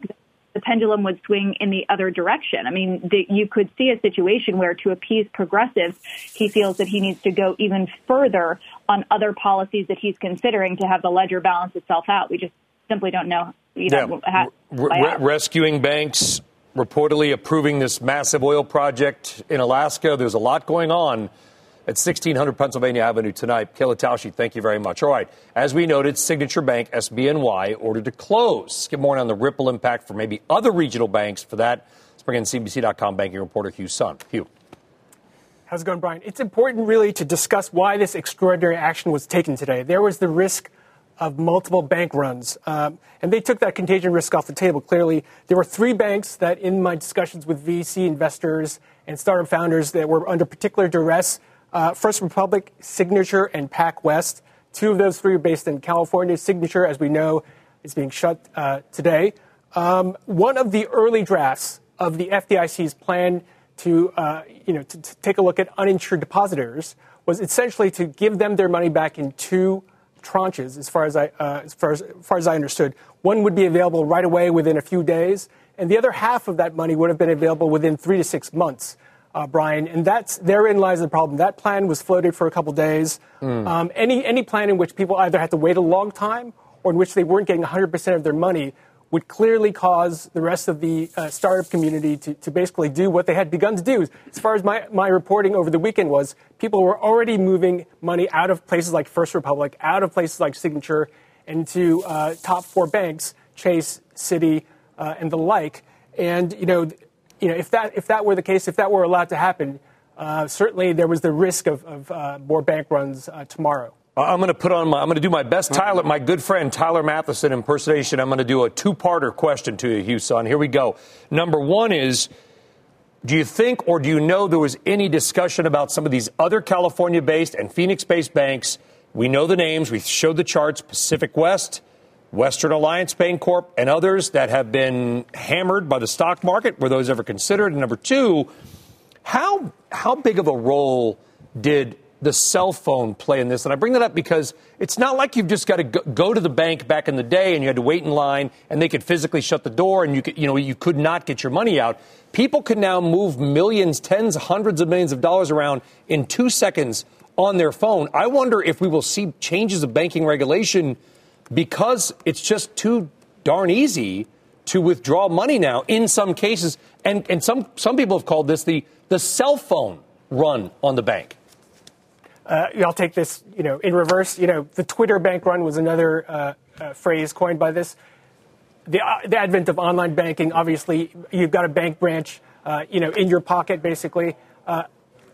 the pendulum would swing in the other direction. I mean, the, you could see a situation where to appease progressives, he feels that he needs to go even further on other policies that he's considering to have the ledger balance itself out. We just simply don't know. You know yeah. How, rescuing banks, reportedly approving this massive oil project in Alaska. There's a lot going on at 1600 Pennsylvania Avenue tonight. Kayla Tausche, thank you very much. All right. As we noted, Signature Bank, SBNY, ordered to close. Get more on the ripple impact for maybe other regional banks. For that, let's bring in CNBC.com banking reporter Hugh Son. Hugh. How's it going, Brian? It's important, really, to discuss why this extraordinary action was taken today. There was the risk of multiple bank runs. Um, and they took that contagion risk off the table. Clearly, there were three banks that, in my discussions with VC investors and startup founders, that were under particular duress uh, First Republic, Signature, and PacWest. Two of those three are based in California. Signature, as we know, is being shut uh, today. Um, one of the early drafts of the FDIC's plan to, uh, you know, to, to, take a look at uninsured depositors was essentially to give them their money back in two tranches, as far as I, uh, as, far as, as far as I understood. One would be available right away within a few days, and the other half of that money would have been available within three to six months uh, Brian, and that's therein lies the problem. That plan was floated for a couple days. Mm. Um, any any plan in which people either had to wait a long time or in which they weren't getting 100% of their money would clearly cause the rest of the uh, startup community to, to basically do what they had begun to do. As far as my, my reporting over the weekend was, people were already moving money out of places like First Republic, out of places like Signature, into uh, top four banks, Chase, Citi, uh, and the like. And you know, you know, if that if that were the case, if that were allowed to happen, uh, certainly there was the risk of, of uh, more bank runs uh, tomorrow. I'm going to put on my, I'm going to do my best Tyler, my good friend Tyler Mathisen impersonation. I'm going to do a two-parter question to you, Hugh Son. Here we go. Number one is, do you think or do you know there was any discussion about some of these other California-based and Phoenix-based banks? We know the names. We showed the charts. Pacific West, Western Alliance Bancorp, and others that have been hammered by the stock market. Were those ever considered? And number two, how how big of a role did the cell phone play in this? And I bring that up because it's not like you've just got to go to the bank back in the day and you had to wait in line and they could physically shut the door and you could, you know, you could not get your money out. People can now move millions, tens, hundreds of millions of dollars around in two seconds on their phone. I wonder if we will see changes of banking regulation because it's just too darn easy to withdraw money now in some cases. And, and some, some people have called this the, the cell phone run on the bank. Uh, I'll take this, you know, in reverse. You know, the Twitter bank run was another uh, uh, phrase coined by this. The, uh, the, advent of online banking, obviously, you've got a bank branch, uh, you know, in your pocket, basically. Uh,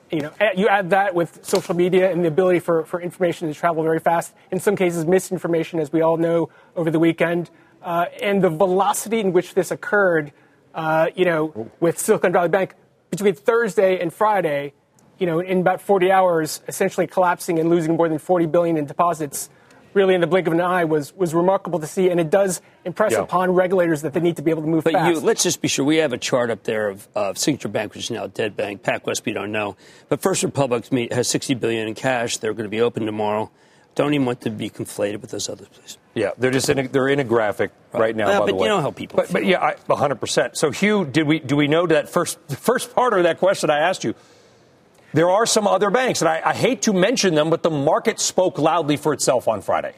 you know, you add that with social media and the ability for, for information to travel very fast. In some cases, misinformation, as we all know over the weekend, uh, and the velocity in which this occurred, uh, you know, with Silicon Valley Bank between Thursday and Friday, you know, in about 40 hours, essentially collapsing and losing more than 40 billion in deposits really in the blink of an eye was, was remarkable to see, and it does impress yeah. upon regulators that they need to be able to move but fast. You, let's just be sure. We have a chart up there of, of Signature Bank, which is now a dead bank. PacWest, we don't know. But First Republic has 60 billion in cash. They're going to be open tomorrow. Don't even want to be conflated with those other please. Yeah, they're just in a, they're in a graphic right, right now. but you know how people. But, but yeah, hundred percent. So Hugh, did we do we know that first first part of that question I asked you? There are some other banks, and I, I hate to mention them, but the market spoke loudly for itself on Friday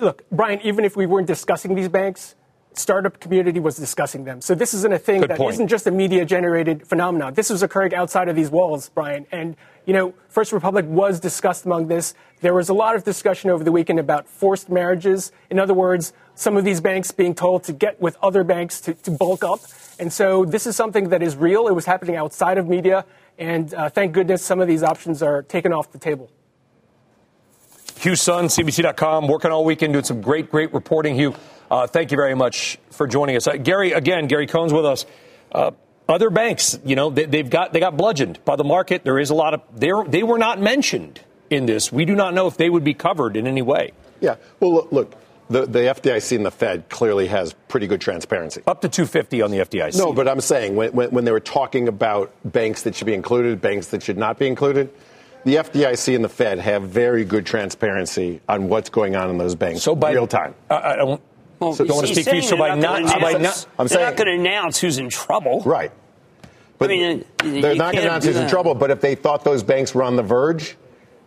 look, Brian, even if we weren't discussing these banks, startup community was discussing them. So this isn't a thing Good that not just a media generated phenomenon. This was occurring outside of these walls, Brian. And, you know, First Republic was discussed among this. There was a lot of discussion over the weekend about forced marriages. In other words, some of these banks being told to get with other banks to, to bulk up. And so this is something that is real. It was happening outside of media. And uh, thank goodness some of these options are taken off the table. Hugh Son, CNBC.com, working all weekend, doing some great, great reporting. Hugh, uh, thank you very much for joining us. Uh, Gary, again, Gary Cohn's with us. Uh, other banks, you know, they, have got they got bludgeoned by the market. There is a lot of they they were not mentioned in this. We do not know if they would be covered in any way. Yeah. Well, look, look the, the FDIC and the Fed clearly has pretty good transparency. Up to 250 on the FDIC. No, but I'm saying when, when, when they were talking about banks that should be included, banks that should not be included, the FDIC and the Fed have very good transparency on what's going on in those banks so by real time. I don't, well, so don't want to speak for you. So by not, so by not, I'm they're saying, not going to announce who's in trouble, right? But I mean, they're not going to announce who's in trouble. But if they thought those banks were on the verge,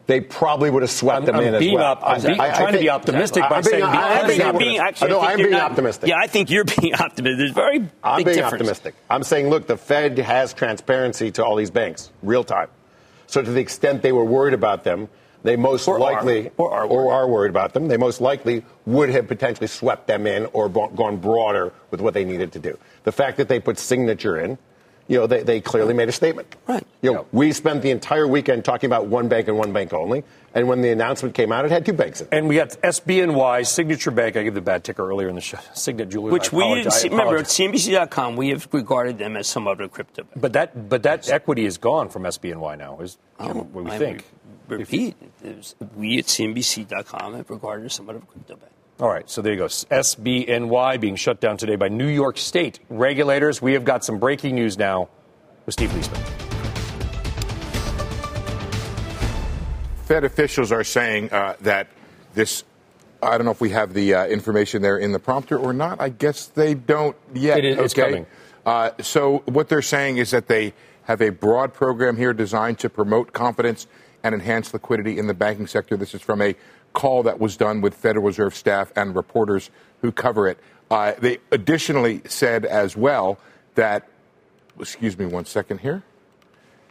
they probably would have swept I'm, them I'm in as well. Up, I'm, being, I, I, trying I to be optimistic by saying I'm being, being, actually, no, I'm being not, optimistic. Yeah, I think you're [LAUGHS] being optimistic. There's very I'm being difference. optimistic. I'm saying, look, the Fed has transparency to all these banks, real time. So to the extent they were worried about them, they most or likely are, or, are or are worried about them. They most likely would have potentially swept them in or gone broader with what they needed to do. The fact that they put signature in you know, they, they clearly made a statement. Right. You know, we spent the entire weekend talking about one bank and one bank only. And when the announcement came out, it had two banks in it. And we got SBNY, Signature Bank. I gave the bad ticker earlier in the show. [LAUGHS] Signet Julius. Which we didn't see. Remember, at CNBC.com, we have regarded them as some other crypto bank. But that, but that equity is gone from SBNY now, is oh, what we oh, I think. Repeat. we at CNBC.com have regarded as somewhat of a crypto bank. All right, so there you go. SBNY being shut down today by New York State regulators. We have got some breaking news now with Steve Liesman. Fed officials are saying uh, that this. I don't know if we have the uh, information there in the prompter or not. I guess they don't yet. It is, okay? It's coming. Uh, so what they're saying is that they have a broad program here designed to promote confidence and enhance liquidity in the banking sector. This is from a call that was done with Federal Reserve staff and reporters who cover it. Uh, they additionally said as well that, excuse me one second here,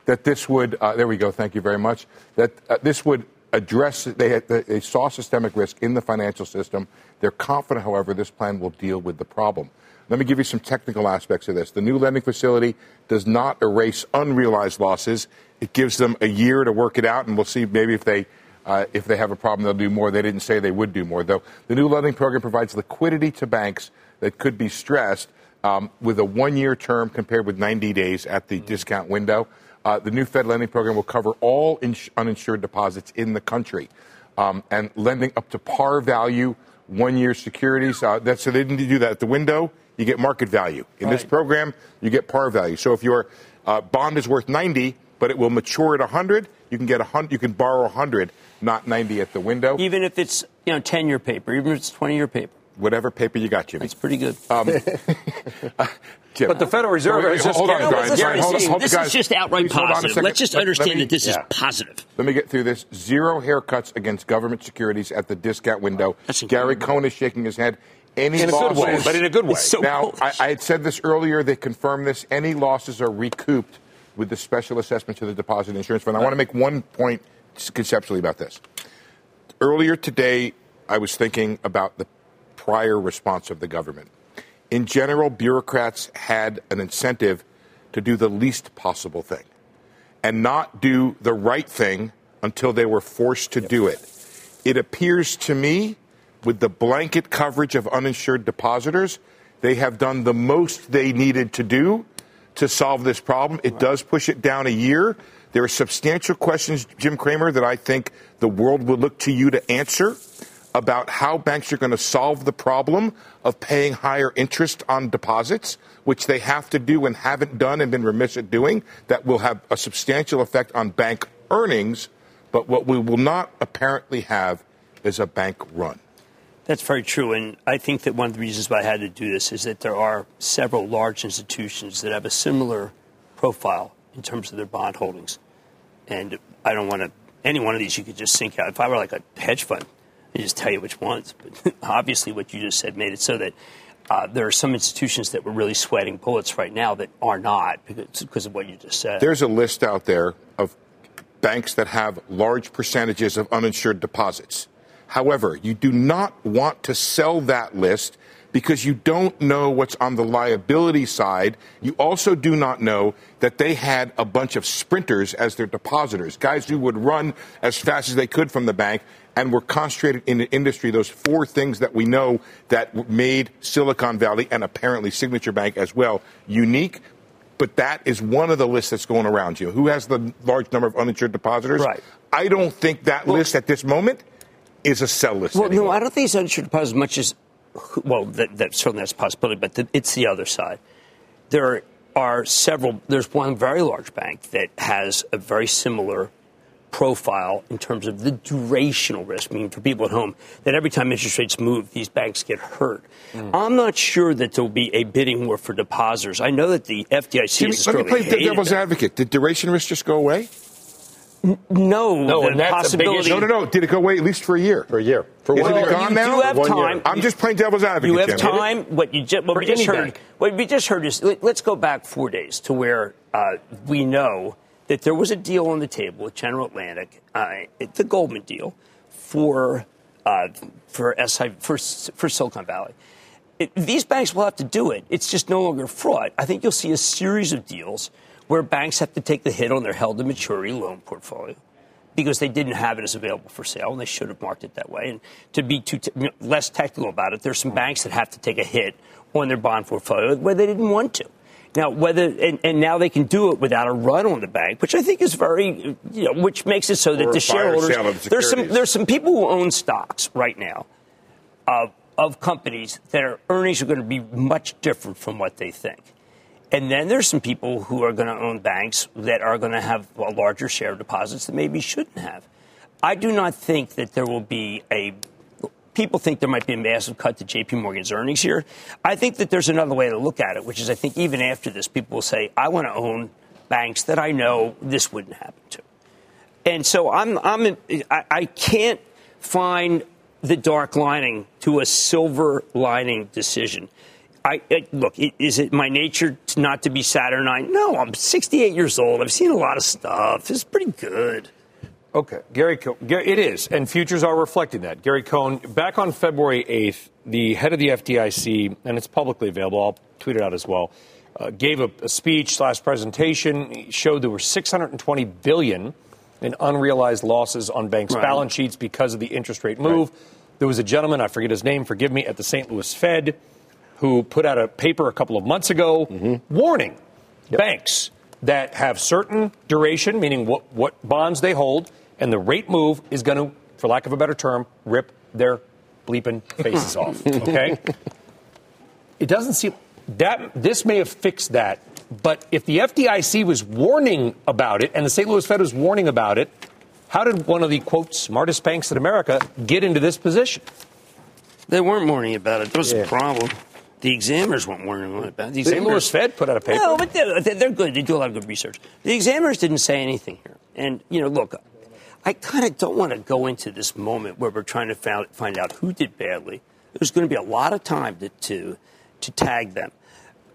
that this would, uh, there we go, thank you very much, that uh, this would address, they, had, they saw systemic risk in the financial system. They're confident, however, this plan will deal with the problem. Let me give you some technical aspects of this. The new lending facility does not erase unrealized losses. It gives them a year to work it out, and we'll see maybe if they uh, if they have a problem, they'll do more. They didn't say they would do more, though. The new lending program provides liquidity to banks that could be stressed um, with a one year term compared with 90 days at the mm-hmm. discount window. Uh, the new Fed lending program will cover all ins- uninsured deposits in the country um, and lending up to par value one year securities. Uh, that's, so they didn't do that at the window. You get market value. In right. this program, you get par value. So if your uh, bond is worth 90, but it will mature at 100, you can get hundred. You can borrow 100 not 90 at the window. Even if it's you know 10 year paper, even if it's 20 year paper. Whatever paper you got, Jimmy. It's pretty good. Um, [LAUGHS] [LAUGHS] but the Federal Reserve is just hold on, Brian. Brian, hold on, hold this guys, is just outright positive. Let's just let, understand let me, that this yeah. is positive. Let me get through this. Zero haircuts against government securities at the discount window. Gary Cohn is shaking his head. Any in losses, a good way, but in a good way. So now, I, I, had said this earlier. They confirmed this. Any losses are recouped with the special assessment to the deposit insurance fund. I want to make one point conceptually about this. Earlier today, I was thinking about the prior response of the government. In general, bureaucrats had an incentive to do the least possible thing and not do the right thing until they were forced to yep. do it. It appears to me, with the blanket coverage of uninsured depositors, they have done the most they needed to do to solve this problem. It does push it down a year, there are substantial questions, Jim Cramer, that I think the world will look to you to answer about how banks are going to solve the problem of paying higher interest on deposits, which they have to do and haven't done and been remiss at doing. That will have a substantial effect on bank earnings. But what we will not apparently have is a bank run. That's very true. And I think that one of the reasons why I had to do this is that there are several large institutions that have a similar profile in terms of their bond holdings. And I don't want to, any one of these you could just sink out. If I were like a hedge fund, I'd just tell you which ones. But [LAUGHS] obviously, what you just said made it so that uh, there are some institutions that were really sweating bullets right now that are not because, because of what you just said. There's a list out there of banks that have large percentages of uninsured deposits. However, you do not want to sell that list because you don't know what's on the liability side. You also do not know that they had a bunch of sprinters as their depositors, guys who would run as fast as they could from the bank and were concentrated in the industry. Those four things that we know that made Silicon Valley and apparently Signature Bank as well unique. But that is one of the lists that's going around you. Who has the large number of uninsured depositors? Right. I don't think that well, list at this moment is a sell list. Well, anymore. no, I don't think it's uninsured deposits as much as well, that, that certainly has a possibility, but the, it's the other side. There are several, there's one very large bank that has a very similar profile in terms of the durational risk, meaning for people at home, that every time interest rates move, these banks get hurt. Mm. I'm not sure that there will be a bidding war for depositors. I know that the FDIC Jimmy, is Let me play devil's advocate. Did duration risk just go away? No, no, the possibility. No, no, no. Did it go away at least for a year? For a year. For Isn't it gone you now? do have One time. Year. I'm just playing devil's advocate. You have Jim. time. What you just, what we just heard. What we just heard is let's go back four days to where uh, we know that there was a deal on the table with General Atlantic, uh, the Goldman deal, for uh, for SI for for Silicon Valley it, these banks will have to do it. It's just no longer fraud. I think you'll see a series of deals where banks have to take the hit on their held to maturity loan portfolio because they didn't have it as available for sale and they should have marked it that way. And to be too t- less technical about it, there's some banks that have to take a hit on their bond portfolio where they didn't want to. Now, whether and, and, now they can do it without a run on the bank, which I think is very, you know, which makes it so that or the shareholders there's some there's some people who own stocks right now of of companies that are earnings are going to be much different from what they think. And then there's some people who are going to own banks that are going to have a larger share of deposits that maybe shouldn't have. I do not think that there will be a people think there might be a massive cut to JP Morgan's earnings here. I think that there's another way to look at it, which is I think even after this, people will say, I want to own banks that I know this wouldn't happen to. And so I'm, I'm, I, I can't find the dark lining to a silver lining decision. I, I, look, is it my nature not to be saturnine? No, I'm 68 years old. I've seen a lot of stuff. It's pretty good. Okay, Gary, it is, and futures are reflecting that. Gary Cohn, back on February 8th, the head of the FDIC, and it's publicly available, I'll tweet it out as well, uh, gave a, a speech slash presentation, showed there were 620 billion in unrealized losses on banks' right. balance sheets because of the interest rate move. Right. There was a gentleman, I forget his name, forgive me, at the St. Louis Fed, who put out a paper a couple of months ago mm-hmm. warning yep. banks that have certain duration, meaning what, what bonds they hold and the rate move is going to, for lack of a better term, rip their bleeping faces off. [LAUGHS] Okay? It doesn't seem that this may have fixed that, but if the FDIC was warning about it and the St. Louis Fed was warning about it, how did one of the quote smartest banks in America get into this position? They weren't warning about it. That was yeah. the problem. The examiners weren't warning about it. The St. Louis Fed put out a paper. No, but they're, they're good. They do a lot of good research. The examiners didn't say anything here. And, you know, look, I kind of don't want to go into this moment where we're trying to find out who did badly. There's going to be a lot of time to, to, to tag them.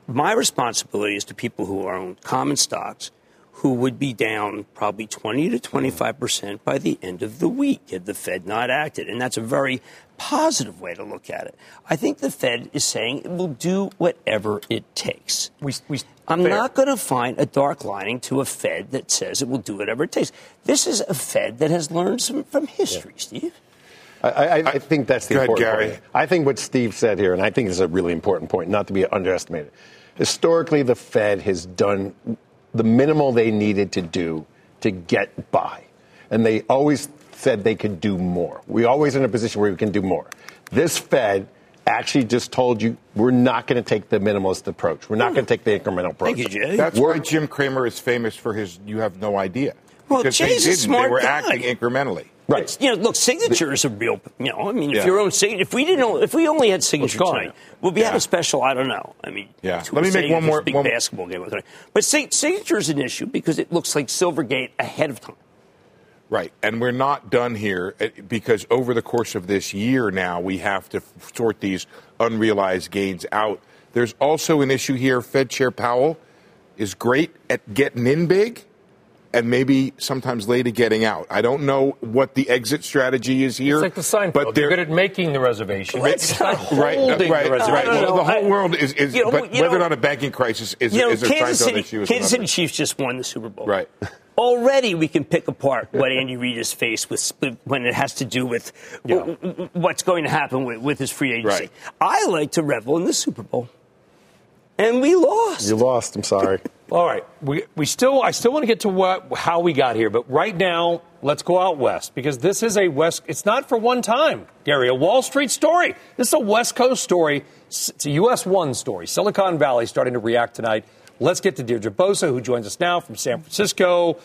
My responsibility is to people who own common stocks who would be down probably 20 to 25 percent by the end of the week had the Fed not acted. And that's a very positive way to look at it. I think the Fed is saying it will do whatever it takes. We, we, I'm fair. not going to find a dark lining to a Fed that says it will do whatever it takes. This is a Fed that has learned some, from history, yeah. Steve. I, I, I, think that's the Go important ahead, Gary. point. I think what Steve said here, and I think is a really important point, not to be underestimated. Historically, the Fed has done the minimal they needed to do to get by. And they always said they could do more. We're always in a position where we can do more. This Fed actually just told you we're not going to take the minimalist approach. We're not hmm. going to take the incremental approach. Thank you, Jay. That's we're, why Jim Cramer is famous for his "you have no idea." Well, because Jay's they didn't. A smart they were guy. acting incrementally. Right. It's, you know, look, signature is a real. You know, I mean, if yeah. your own signature, if we didn't, if we only had signature tonight, would we yeah. have a special? I don't know. I mean, yeah. Let me make one more big one basketball game tonight. But signature is an issue because it looks like Silvergate ahead of time. Right. And we're not done here eh, because over the course of this year now, we have to sort these unrealized gains out. There's also an issue here. Fed Chair Powell is great at getting in big and maybe sometimes late at getting out. I don't know what the exit strategy is here. It's like the Seinfeld. But they're good at making the reservation. Let's not right, right, right, right. Well, the whole world is, is you know, but whether or not a banking crisis is, you know, is a Kansas City, issue. Kansas City Chiefs just won the Super Bowl. Right. Already, we can pick apart [LAUGHS] what Andy Reid has faced with when it has to do with yeah. what's going to happen with, with his free agency. Right. I like to revel in the Super Bowl, and we lost. You lost. I'm sorry. [LAUGHS] All right, we, we still I still want to get to what how we got here, but right now let's go out west because this is a west. It's not for one time, Gary. A Wall Street story. This is a West Coast story. It's a U.S. one story. Silicon Valley starting to react tonight. Let's get to Deirdre Bosa, who joins us now from San Francisco.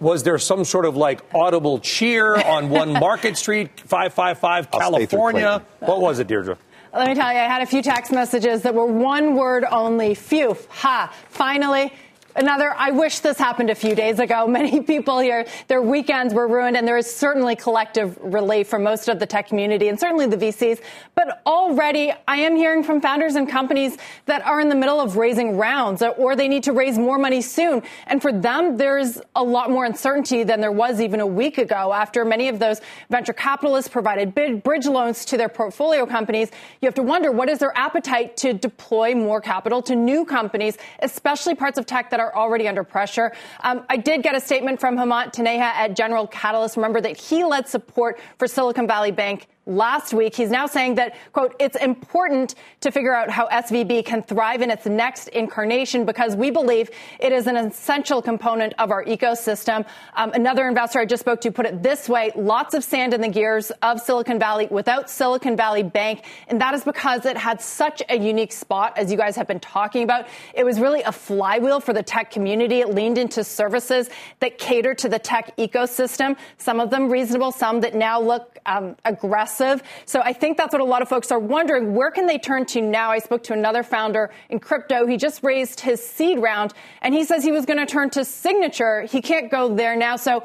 Was there some sort of like audible cheer on One [LAUGHS] Market Street, 555 California? What was it, Deirdre? Let me tell you, I had a few text messages that were one word only. Phew. Ha. Finally, another, I wish this happened a few days ago. [LAUGHS] Many people here, their weekends were ruined, and there is certainly collective relief for most of the tech community and certainly the VCs. But already, I am hearing from founders and companies that are in the middle of raising rounds uh, or they need to raise more money soon. And for them, there's a lot more uncertainty than there was even a week ago after many of those venture capitalists provided bridge loans to their portfolio companies. You have to wonder what is their appetite to deploy more capital to new companies, especially parts of tech that are already under pressure. Um, I did get a statement from Hemant Taneja at General Catalyst. Remember that he led support for Silicon Valley Bank last week. He's now saying that, quote, it's important to figure out how SVB can thrive in its next incarnation because we believe it is an essential component of our ecosystem. Um, another investor I just spoke to put it this way lots of sand in the gears of Silicon Valley without Silicon Valley Bank. And that is because it had such a unique spot, as you guys have been talking about. It was really a flywheel for the tech community. It leaned into services that cater to the tech ecosystem, some of them reasonable, some that now look um, aggressive aggressive. So I think that's what a lot of folks are wondering. Where can they turn to now? I spoke to another founder in crypto. He just raised his seed round and he says he was going to turn to Signature. He can't go there now. So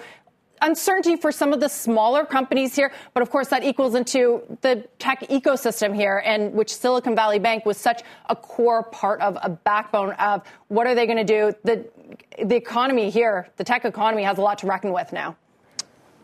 uncertainty for some of the smaller companies here, but of course that equals into the tech ecosystem here, and which Silicon Valley Bank was such a core part of, a backbone of. What are they going to do? The the economy here, the tech economy, has a lot to reckon with now.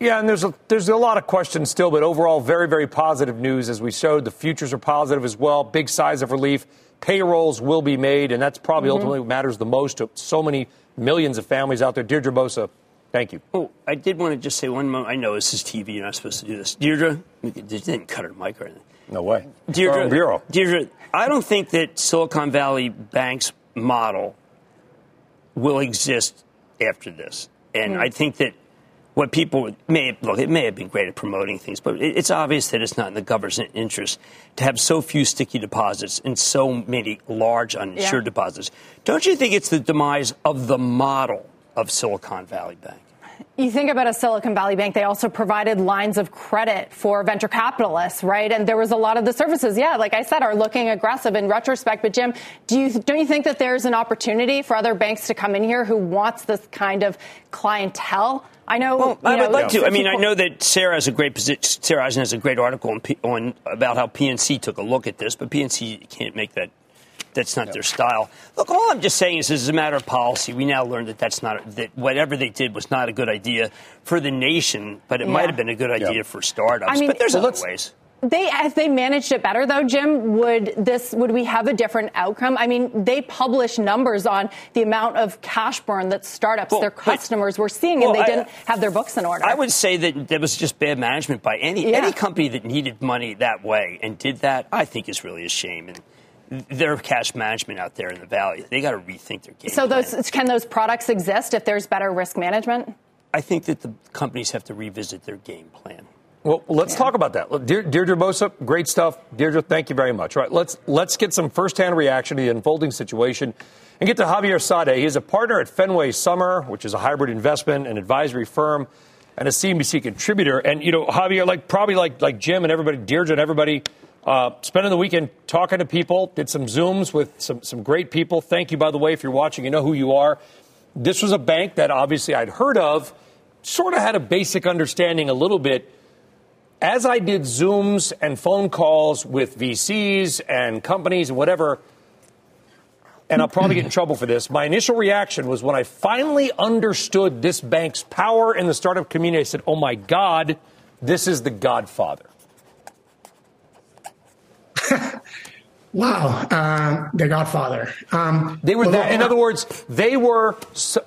Yeah, and there's a, there's a lot of questions still, but overall, very, very positive news as we showed. The futures are positive as well. Big size of relief. Payrolls will be made, and that's probably mm-hmm. ultimately what matters the most to so many millions of families out there. Deirdre Bosa, thank you. Oh, I did want to just say one moment. I know this is TV, you're not supposed to do this. Deirdre, you didn't cut her mic or anything. No way. Deirdre, Bureau. Deirdre, I don't think that Silicon Valley Bank's model will exist after this. And mm. I think that what people may look, it may have been great at promoting things, but it's obvious that it's not in the government's interest to have so few sticky deposits and so many large uninsured yeah. deposits. Don't you think it's the demise of the model of Silicon Valley Bank? You think about a Silicon Valley bank, they also provided lines of credit for venture capitalists, right? And there was a lot of the services, yeah, like I said, are looking aggressive in retrospect. But Jim, do you don't you think that there's an opportunity for other banks to come in here who wants this kind of clientele? I know. Well, I would like to. I mean, I know that Sarah has a great position. Sarah Eisen has a great article on, on, about how PNC took a look at this, but PNC can't make that. That's not their style. Look, all I'm just saying is, this is a matter of policy. We now learned that that's not that whatever they did was not a good idea for the nation, but it yeah. might have been a good idea yeah. for startups. I mean, but there's well, other ways. They, if they managed it better, though, Jim, would this would we have a different outcome? I mean, they publish numbers on the amount of cash burn that startups, well, their customers, but, were seeing, well, and they I, didn't have their books in order. I would say that there was just bad management by any yeah. any company that needed money that way and did that. I think is really a shame. And their cash management out there in the valley, they got to rethink their game. So, those can those products exist if there's better risk management? I think that the companies have to revisit their game plan. Well, let's yeah. talk about that. Deirdre Bosa, great stuff. Deirdre, thank you very much. All right, let's let's get some firsthand reaction to the unfolding situation and get to Javier Saade. He is a partner at Fenway Summer, which is a hybrid investment and advisory firm, and a CNBC contributor. And you know, Javier, like probably like like Jim and everybody, Deirdre and everybody, uh, spending the weekend talking to people, did some zooms with some some great people. Thank you, by the way, if you're watching, you know who you are. This was a bank that obviously I'd heard of, sort of had a basic understanding a little bit as I did Zooms and phone calls with VCs and companies and whatever, and I'll probably get in trouble for this, my initial reaction was when I finally understood this bank's power in the startup community, I said, oh my God, this is the godfather. Wow, uh, the godfather. Um, they were, well, in other words, they were,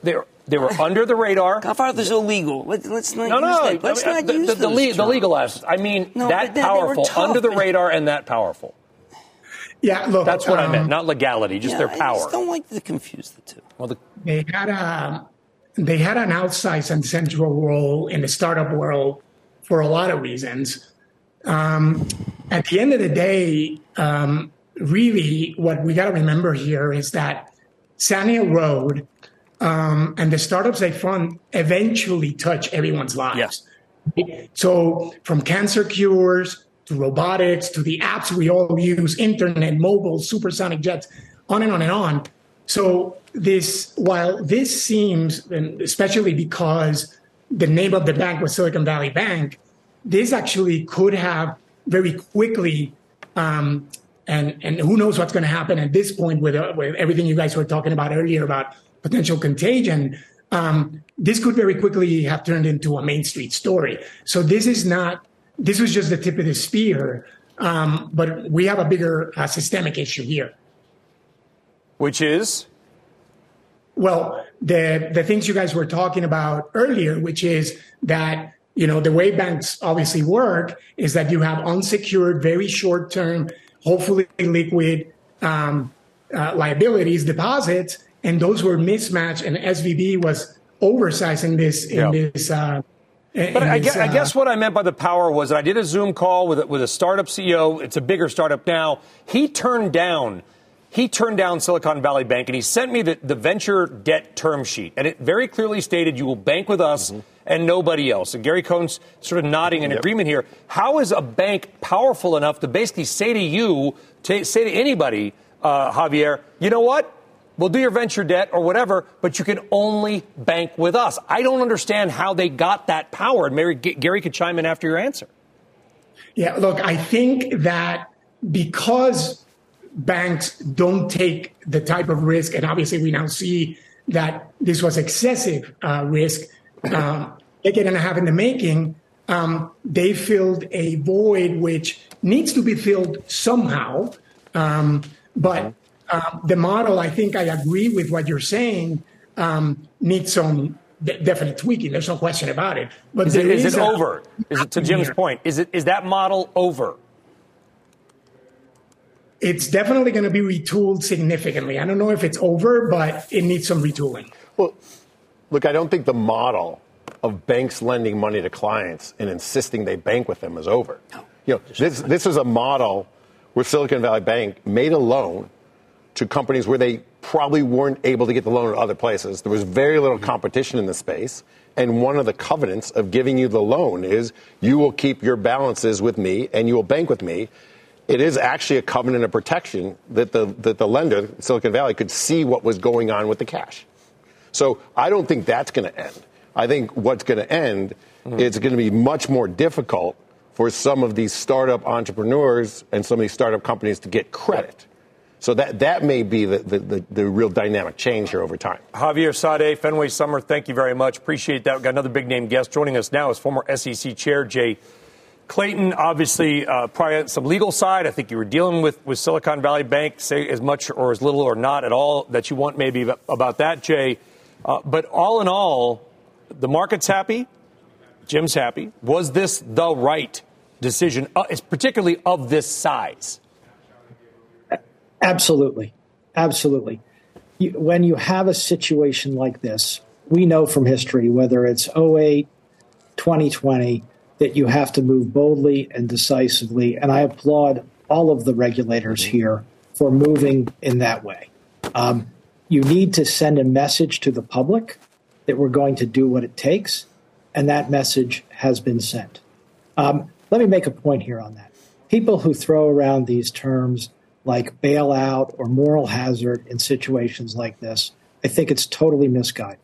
they were they were under the radar. [LAUGHS] Godfather's illegal. Let, us not no, no. That. Let's I mean, not the, use the, the, le- the legal assets. I mean, no, that powerful, under the radar, and that powerful. Yeah, look. That's what um, I meant, um, not legality, just yeah, their power. I just don't like to confuse the two. Well, the, they had a they had an outsized and central role in the startup world for a lot of reasons. Um, at the end of the day, um, really, what we got to remember here is that Sand Hill Road um, and the startups they fund eventually touch everyone's lives. Yes. So from cancer cures to robotics to the apps we all use, internet, mobile, supersonic jets, on and on and on. So this, while this seems, and especially because the name of the bank was Silicon Valley Bank, this actually could have very quickly, um, and and who knows what's going to happen at this point with, uh, with everything you guys were talking about earlier about potential contagion. Um, this could very quickly have turned into a Main Street story. So this is not. This was just the tip of the spear, um, but we have a bigger uh, systemic issue here. Which is well, the the things you guys were talking about earlier, which is that you know the way banks obviously work is that you have unsecured, very short term, hopefully liquid um, uh, liabilities, deposits, and those were mismatched, and SVB was oversizing this in this. Uh, but I guess, uh, I guess, what I meant by the power was that I did a Zoom call with with a startup CEO. It's a bigger startup now. He turned down he turned down Silicon Valley Bank and he sent me the, the venture debt term sheet. And it very clearly stated you will bank with us mm-hmm. And nobody else. And Gary Cohn's sort of nodding in yep. agreement here. How is a bank powerful enough to basically say to you, to say to anybody, uh, Javier, you know what? We'll do your venture debt or whatever, but you can only bank with us. I don't understand how they got that power. And Mary, Gary could chime in after your answer. Yeah, look, I think that because banks don't take the type of risk, and obviously we now see that this was excessive uh, risk, um, decade and a half in the making. Um, they filled a void which needs to be filled somehow. Um, but uh, the model, I think I agree with what you're saying, um, needs some definite tweaking. There's no question about it. But is it, is is it over? Is it to Jim's point? Is it is that model over? it's definitely going to be retooled significantly. I don't know if it's over, but it needs some retooling. Well, look, I don't think the model of banks lending money to clients and insisting they bank with them is over. No. You know, this, this is a model where Silicon Valley Bank made a loan to companies where they probably weren't able to get the loan at other places. There was very little mm-hmm. competition in the space. And one of the covenants of giving you the loan is you will keep your balances with me and you will bank with me it is actually a covenant of protection that the, that the lender, Silicon Valley, could see what was going on with the cash. So I don't think that's going to end. I think what's going to end mm-hmm. is going to be much more difficult for some of these startup entrepreneurs and some of these startup companies to get credit. So that, that may be the, the, the, the real dynamic change here over time. Javier Saade, Fenway Summer, thank you very much. Appreciate that. We've got another big name guest joining us now is former SEC Chair Jay Clayton, obviously, uh, probably some legal side. I think you were dealing with, with Silicon Valley Bank. Say as much or as little or not at all that you want, maybe about that, Jay. Uh, but all in all, the market's happy. Jim's happy. Was this the right decision, uh, particularly of this size? Absolutely. Absolutely. You, when you have a situation like this, we know from history, whether it's 08, 2020, that you have to move boldly and decisively. And I applaud all of the regulators here for moving in that way. Um, you need to send a message to the public that we're going to do what it takes, and that message has been sent. Um, let me make a point here on that. People who throw around these terms like bailout or moral hazard in situations like this, I think it's totally misguided.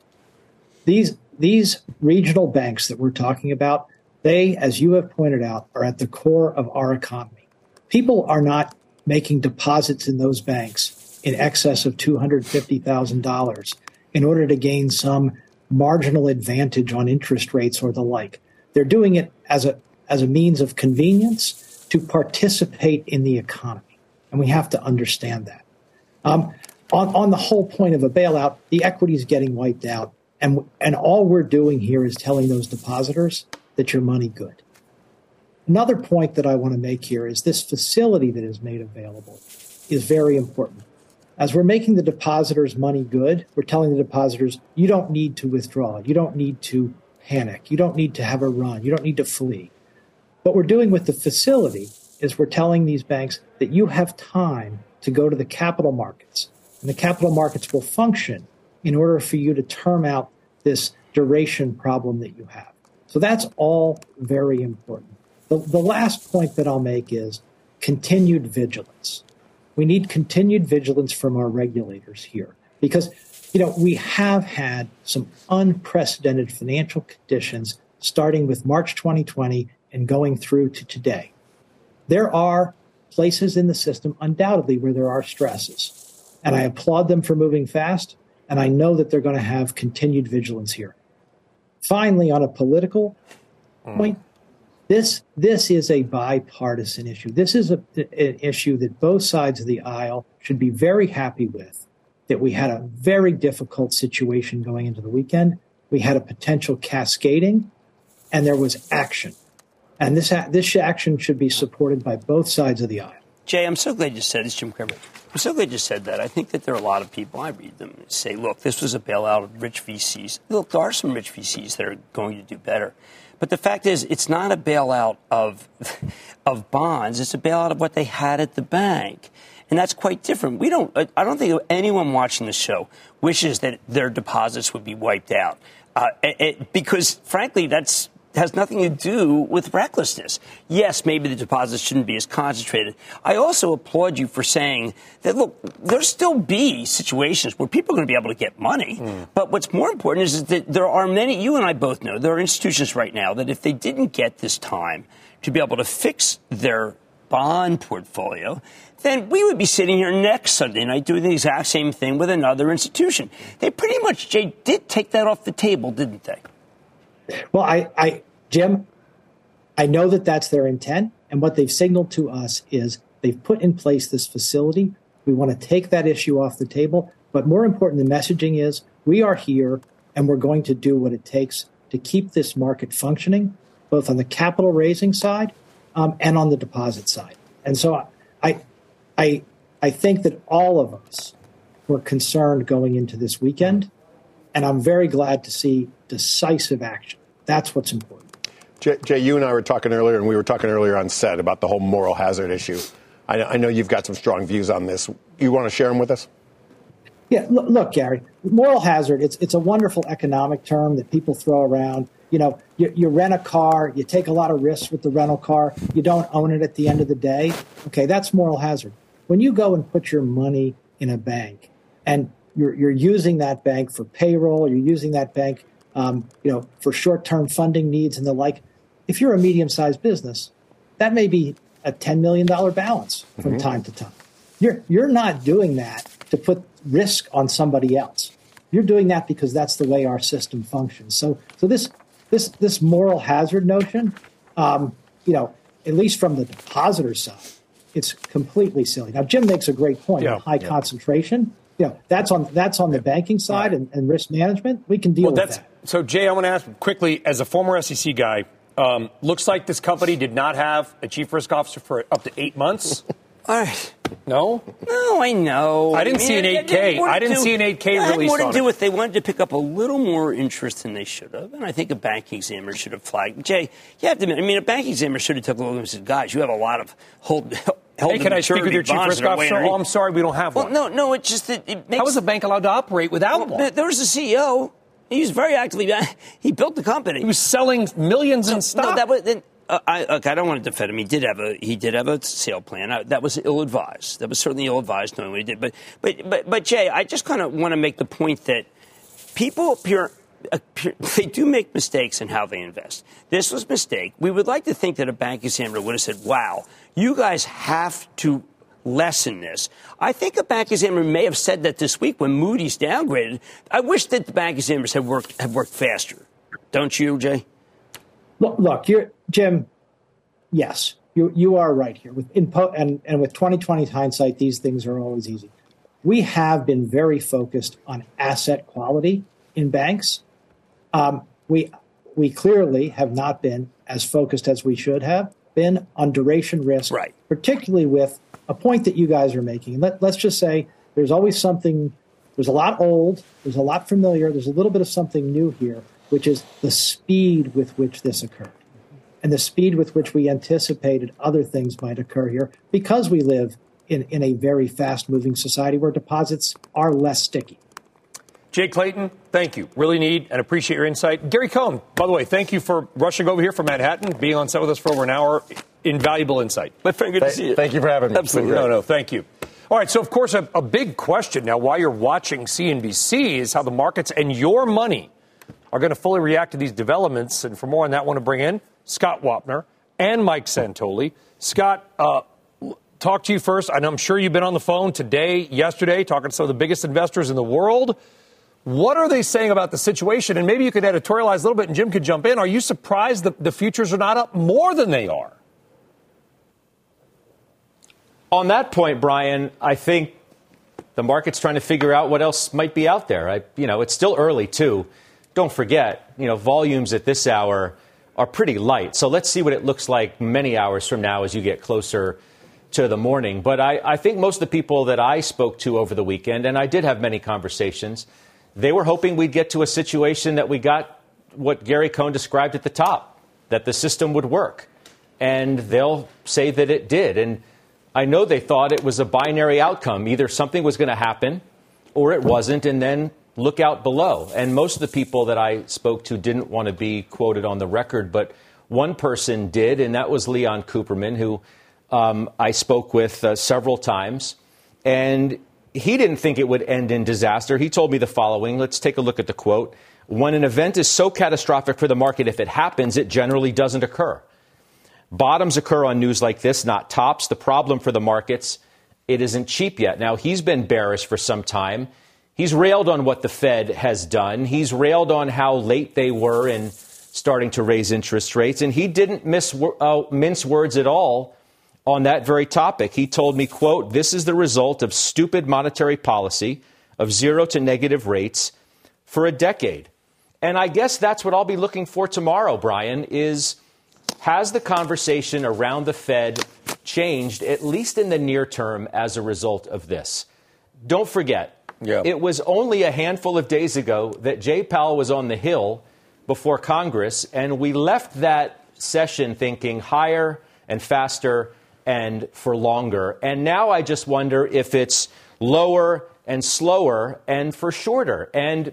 These these regional banks that we're talking about, they, as you have pointed out, are at the core of our economy. People are not making deposits in those banks in excess of $250,000 in order to gain some marginal advantage on interest rates or the like. They're doing it as a, as a means of convenience to participate in the economy. And we have to understand that. Um, on, on the whole point of a bailout, the equity is getting wiped out. And, and all we're doing here is telling those depositors that your money good. Another point that I want to make here is this facility that is made available is very important. As we're making the depositors money good, we're telling the depositors, you don't need to withdraw. You don't need to panic. You don't need to have a run. You don't need to flee. What we're doing with the facility is we're telling these banks that you have time to go to the capital markets. And the capital markets will function in order for you to term out this duration problem that you have. So that's all very important. The, the last point that I'll make is continued vigilance. We need continued vigilance from our regulators here. because you know we have had some unprecedented financial conditions starting with March 2020 and going through to today. There are places in the system, undoubtedly, where there are stresses. And I applaud them for moving fast, and I know that they're going to have continued vigilance here. Finally, on a political mm. point, this, this is a bipartisan issue. This is a, an issue that both sides of the aisle should be very happy with. That we had a very difficult situation going into the weekend. We had a potential cascading, and there was action. And this, this action should be supported by both sides of the aisle. Jay, I'm so glad you said this, Jim Cramer. I'm so glad you said that. I think that there are a lot of people, I read them, say, look, this was a bailout of rich VCs. Look, there are some rich VCs that are going to do better. But the fact is, it's not a bailout of, [LAUGHS] of bonds. It's a bailout of what they had at the bank. And that's quite different. We don't, I don't think anyone watching the show wishes that their deposits would be wiped out. Uh, it, because, frankly, that's has nothing to do with recklessness. Yes, maybe the deposits shouldn't be as concentrated. I also applaud you for saying that, look, there'll still be situations where people are going to be able to get money. Mm. But what's more important is that there are many, you and I both know, there are institutions right now that if they didn't get this time to be able to fix their bond portfolio, then we would be sitting here next Sunday night doing the exact same thing with another institution. They pretty much, Jay, did take that off the table, didn't they? Well, I, I, Jim, I know that that's their intent, and what they've signaled to us is they've put in place this facility. We want to take that issue off the table, but more important, the messaging is we are here and we're going to do what it takes to keep this market functioning, both on the capital raising side um, and on the deposit side. And so I, I, I think that all of us were concerned going into this weekend, and I'm very glad to see decisive action. That's what's important. Jay, Jay, you and I were talking earlier, and we were talking earlier on set about the whole moral hazard issue. I, I know you've got some strong views on this. You want to share them with us? Yeah, look, look, Gary, moral hazard, it's, it's a wonderful economic term that people throw around. You know, you, you rent a car, you take a lot of risks with the rental car, you don't own it at the end of the day. Okay, that's moral hazard. When you go and put your money in a bank and you're, you're using that bank for payroll, you're using that bank um, you know, for short-term funding needs and the like. If you're a medium-sized business, that may be a $10 million balance from mm-hmm. time to time. You're, you're not doing that to put risk on somebody else. You're doing that because that's the way our system functions. So, so this, this, this moral hazard notion, um, you know, at least from the depositor side, it's completely silly. Now, Jim makes a great point. Yeah, high yeah. concentration, you know, that's on that's on the banking side right. and, and, risk management. We can deal well, with that. So, Jay, I want to ask quickly, as a former SEC guy, um, looks like this company did not have a chief risk officer for up to eight months. [LAUGHS] no? No, I know. I didn't I mean, see an 8K. I didn't do, see an 8K yeah, release. more to do with they wanted to pick up a little more interest than they should have, and I think a bank examiner should have flagged. Jay, you have to admit, I mean, a bank examiner should have took a look and said, "Guys, you have a lot of hold." [LAUGHS] Hey, can I speak with your chief risk officer? Oh, I'm sorry, we don't have one. well, one. No, no, it's just that it makes. How is a bank allowed to operate without well, one? There was a CEO he was very actively. He built the company. He was selling millions in stock. No, that was. Then, uh, I, look, I don't want to defend him. He did have a he did have a sale plan. I, that was ill advised. That was certainly ill advised, knowing what he did. But but but but Jay, I just kind of want to make the point that people appear, appear, [LAUGHS] they do make mistakes in how they invest. This was a mistake. We would like to think that a bank examiner would have said, "Wow, you guys have to lessen this. I think a bank examiner may have said that this week when Moody's downgraded. I wish that the bank examiners had worked have worked faster. Don't you, Jay? Look, look you're, Jim. Yes, you you are right here. With input and and with 2020 hindsight, these things are always easy. We have been very focused on asset quality in banks. Um, we we clearly have not been as focused as we should have been on duration risk, right. particularly with a point that you guys are making. Let, let's just say there's always something, there's a lot old, there's a lot familiar, there's a little bit of something new here, which is the speed with which this occurred and the speed with which we anticipated other things might occur here because we live in, in a very fast moving society where deposits are less sticky. Jay Clayton, thank you. Really need and appreciate your insight. Gary Cohn, by the way, thank you for rushing over here from Manhattan, being on set with us for over an hour invaluable insight. My friend, good to see you. Thank you for having me. Absolutely. No, no, thank you. All right, so of course, a, a big question now while you're watching CNBC is how the markets and your money are going to fully react to these developments. And for more on that, I want to bring in Scott Wapner and Mike Santoli. Scott, uh, talk to you first. And I'm sure you've been on the phone today, yesterday, talking to some of the biggest investors in the world. What are they saying about the situation? And maybe you could editorialize a little bit and Jim could jump in. Are you surprised that the futures are not up more than they are? On that point, Brian, I think the market's trying to figure out what else might be out there. I, you know, it's still early too. Don't forget, you know, volumes at this hour are pretty light. So let's see what it looks like many hours from now as you get closer to the morning. But I, I think most of the people that I spoke to over the weekend, and I did have many conversations, they were hoping we'd get to a situation that we got what Gary Cohn described at the top, that the system would work. And they'll say that it did. And I know they thought it was a binary outcome. Either something was going to happen or it wasn't, and then look out below. And most of the people that I spoke to didn't want to be quoted on the record, but one person did, and that was Leon Cooperman, who um, I spoke with uh, several times. And he didn't think it would end in disaster. He told me the following. Let's take a look at the quote. When an event is so catastrophic for the market, if it happens, it generally doesn't occur. Bottoms occur on news like this, not tops. The problem for the markets, it isn't cheap yet. Now, he's been bearish for some time. He's railed on what the Fed has done. He's railed on how late they were in starting to raise interest rates. And he didn't miss, uh, mince words at all on that very topic. He told me, quote, this is the result of stupid monetary policy of zero to negative rates for a decade. And I guess that's what I'll be looking for tomorrow, Brian, is – has the conversation around the Fed changed, at least in the near term, as a result of this? Don't forget, yeah. it was only a handful of days ago that Jay Powell was on the Hill before Congress, and we left that session thinking higher and faster and for longer. And now I just wonder if it's lower and slower and for shorter. And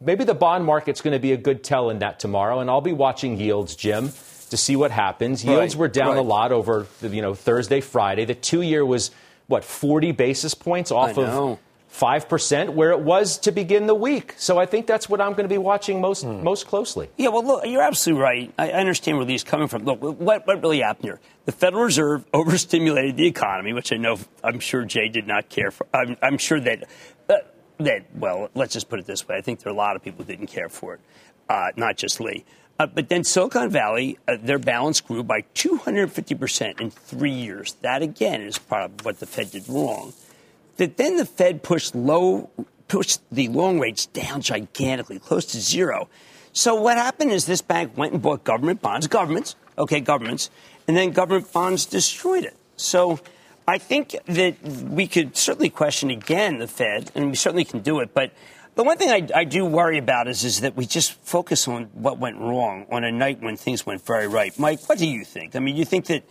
maybe the bond market's going to be a good tell in that tomorrow, and I'll be watching yields, Jim to see what happens. Yields right, were down right. a lot over you know Thursday, Friday. The two year was what 40 basis points off of. 5% where it was to begin the week. So I think that's what I'm going to be watching most hmm. most closely. Yeah, well, look, you're absolutely right. I, understand where these coming from. Look, what, what really happened here? The Federal Reserve [LAUGHS] overstimulated the economy, which I know I'm sure Jay did not care for. I'm, I'm sure that, uh, that, well, let's just put it this way. I think there are a lot of people who didn't care for it, uh, not just Lee. Uh, but then Silicon Valley, uh, their balance grew by 250% in three years. That, again, is part of what the Fed did wrong. That then the Fed pushed low, pushed the long rates down gigantically, close to zero. So what happened is this bank went and bought government bonds, governments, okay, governments, and then government bonds destroyed it. So I think that we could certainly question again the Fed, and we certainly can do it, but the one thing I, I, do worry about is, is that we just focus on what went wrong on a night when things went very right. Mike, what do you think? I mean, you think that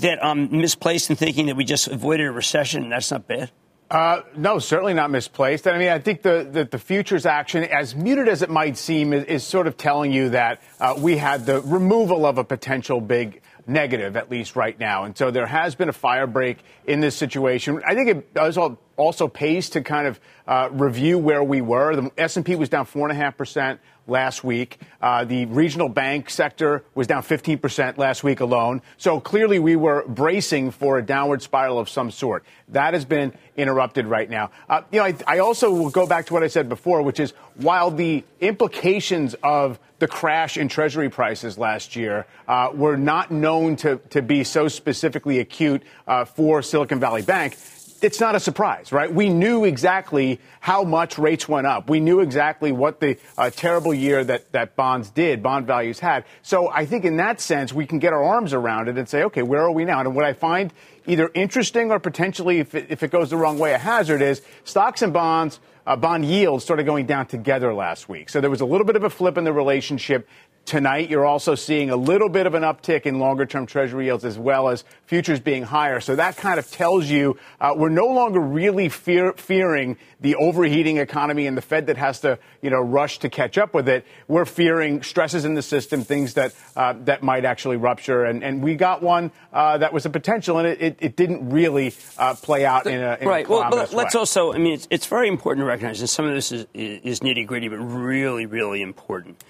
that I'm um, misplaced in thinking that we just avoided a recession and that's not bad? Uh, no, certainly not misplaced. I mean, I think the, the, the, futures action, as muted as it might seem, is, is sort of telling you that uh, we had the removal of a potential big negative, at least right now. And so there has been a fire break in this situation. I think it also, also pays to kind of uh, review where we were. The S&P was down 4.5% last week. Uh, the regional bank sector was down 15% last week alone. So clearly we were bracing for a downward spiral of some sort. That has been interrupted right now. Uh, you know, I, I also will go back to what I said before, which is while the implications of the crash in treasury prices last year uh, were not known to, to be so specifically acute uh, for Silicon Valley Bank, it's not a surprise, right? We knew exactly how much rates went up. We knew exactly what the uh, terrible year that, that bonds did, bond values had. So I think in that sense, we can get our arms around it and say, okay, where are we now? And what I find either interesting or potentially, if it, if it goes the wrong way, a hazard is stocks and bonds, uh, bond yields started going down together last week. So there was a little bit of a flip in the relationship tonight. You're also seeing a little bit of an uptick in longer term treasury yields as well as futures being higher. So that kind of tells you uh, we're no longer really fear, fearing the overheating economy and the Fed that has to, you know, rush to catch up with it. We're fearing stresses in the system, things that uh, that might actually rupture. And, and we got one uh, that was a potential, and it, it, it didn't really uh, play out in a in right. A well, but let's way. also. I mean, it's, it's very important to recognize, and some of this is, is nitty gritty, but really, really important.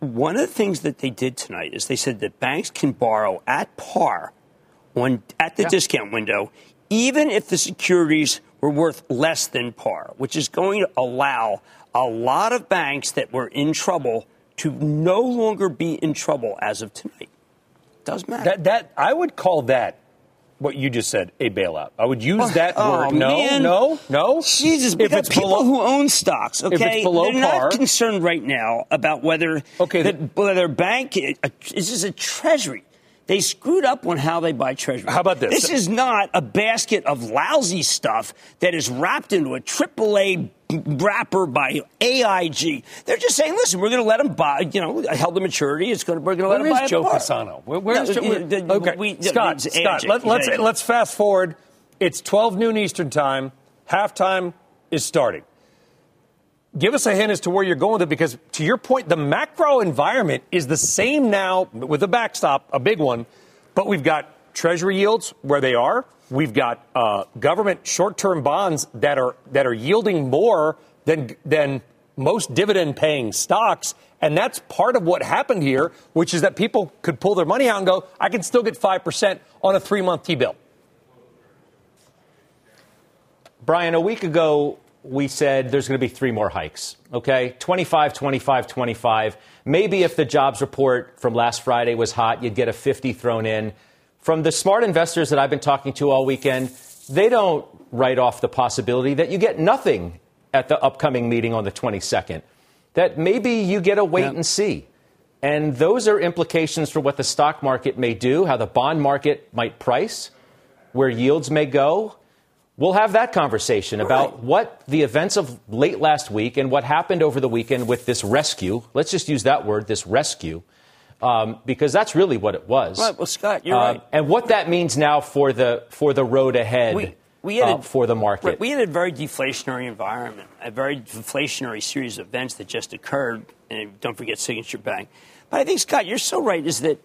One of the things that they did tonight is they said that banks can borrow at par on at the yeah. discount window, even if the securities were worth less than par, which is going to allow a lot of banks that were in trouble to no longer be in trouble as of tonight. Does matter. That, that I would call that what you just said, a bailout. I would use oh, that oh, word. No, man. no, no. Jesus, if it's people below, who own stocks, okay, if it's below they're par, not concerned right now about whether okay, that, whether bank this is a treasury. They screwed up on how they buy treasury. How about this? This is not a basket of lousy stuff that is wrapped into a AAA wrapper by AIG. They're just saying, listen, we're going to let them buy, you know, held to maturity. It's going to, we're going to let them buy Joe? Where, where's no, Joe? The, okay, we, Scott, Scott, let, let's, let's fast forward. It's 12 noon Eastern time. Halftime is starting give us a hint as to where you're going with it because to your point the macro environment is the same now with a backstop a big one but we've got treasury yields where they are we've got uh, government short-term bonds that are that are yielding more than than most dividend paying stocks and that's part of what happened here which is that people could pull their money out and go i can still get 5% on a three-month t-bill brian a week ago we said there's going to be three more hikes. Okay? 25, 25, 25. Maybe if the jobs report from last Friday was hot, you'd get a 50 thrown in. From the smart investors that I've been talking to all weekend, they don't write off the possibility that you get nothing at the upcoming meeting on the 22nd. That maybe you get a wait yeah. and see. And those are implications for what the stock market may do, how the bond market might price, where yields may go. We'll have that conversation about right. what the events of late last week and what happened over the weekend with this rescue. Let's just use that word, this rescue, um, because that's really what it was. Right. Well, Scott, you're uh, right. And what that means now for the for the road ahead. We, we had uh, a, for the market. We had a very deflationary environment, a very deflationary series of events that just occurred. And don't forget Signature Bank. But I think, Scott, you're so right, is that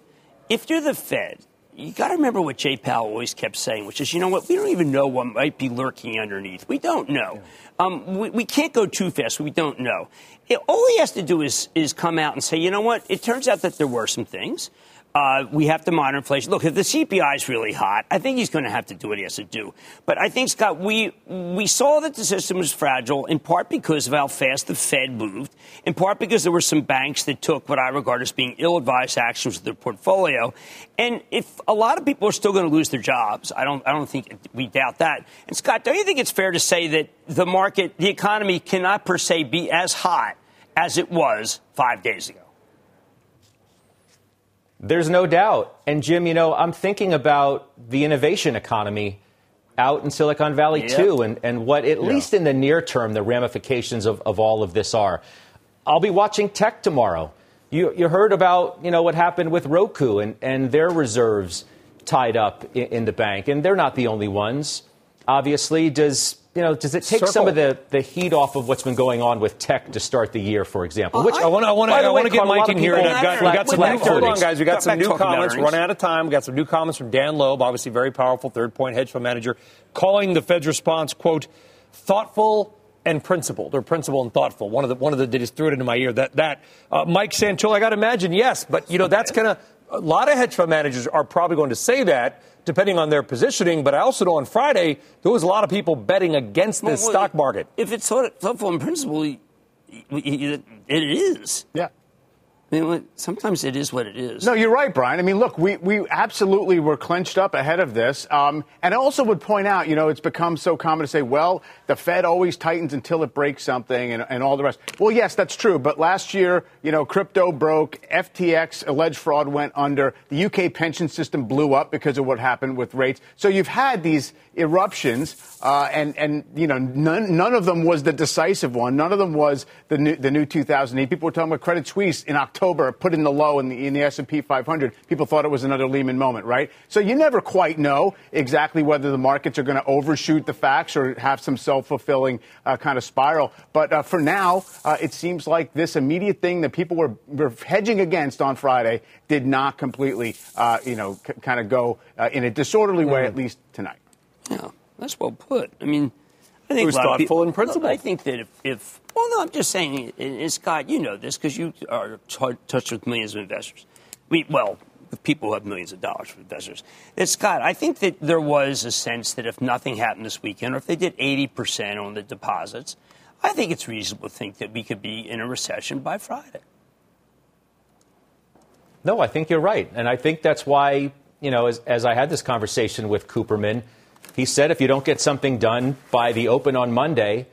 if you're the Fed you got to remember what Jay Powell always kept saying, which is, you know what, we don't even know what might be lurking underneath. We don't know. Um, we, we, can't go too fast. We don't know. It, all he has to do is, is come out and say, you know what, it turns out that there were some things. Uh, we have to monitor inflation. Look, if the CPI is really hot, I think he's going to have to do what he has to do. But I think, Scott, we, we saw that the system was fragile in part because of how fast the Fed moved, in part because there were some banks that took what I regard as being ill advised actions with their portfolio. And if a lot of people are still going to lose their jobs, I don't, I don't think we doubt that. And, Scott, don't you think it's fair to say that the market, the economy cannot per se be as hot as it was five days ago? There's no doubt. And Jim, you know, I'm thinking about the innovation economy out in Silicon Valley yep. too, and, and what, at yeah. least in the near term, the ramifications of, of all of this are. I'll be watching tech tomorrow. You, you heard about, you know, what happened with Roku and, and their reserves tied up in, in the bank, and they're not the only ones. Obviously, does you know, does it take Circle. some of the, the heat off of what's been going on with tech to start the year, for example? Which I want to I want to I want to get Mike in here. And I've got, we got some new, hold on, guys. We got some new comments. Running out of time. We got some new comments from Dan Loeb, obviously very powerful third point hedge fund manager, calling the Fed's response quote thoughtful and principled, or principled and thoughtful. One of the one of the they just threw it into my ear. That that uh, Mike Santoli, I got to imagine yes, but you know that's gonna a lot of hedge fund managers are probably going to say that depending on their positioning. But I also know on Friday there was a lot of people betting against this well, stock market. If it's thoughtful in principle, it is. Yeah. Mean, sometimes it is what it is. No, you're right, Brian. I mean, look, we, we absolutely were clenched up ahead of this. Um, and I also would point out, you know, it's become so common to say, well, the Fed always tightens until it breaks something and, and all the rest. Well, yes, that's true. But last year, you know, crypto broke, FTX alleged fraud went under, the UK pension system blew up because of what happened with rates. So you've had these eruptions, uh, and, and, you know, none, none of them was the decisive one. None of them was the new, the new 2008. People were talking about Credit Suisse in October October put in the low in the, in the S&P 500, people thought it was another Lehman moment, right? So you never quite know exactly whether the markets are going to overshoot the facts or have some self-fulfilling uh, kind of spiral. But uh, for now, uh, it seems like this immediate thing that people were, were hedging against on Friday did not completely, uh, you know, c- kind of go uh, in a disorderly way, mm. at least tonight. Yeah, that's well put. I mean, I think it was thoughtful people, and principled. I think that if, if, well, no, I'm just saying, and Scott, you know this because you are t- touched with millions of investors. We, well, with people who have millions of dollars for investors. That Scott, I think that there was a sense that if nothing happened this weekend, or if they did 80% on the deposits, I think it's reasonable to think that we could be in a recession by Friday. No, I think you're right, and I think that's why you know, as, as I had this conversation with Cooperman he said if you don't get something done by the open on Monday,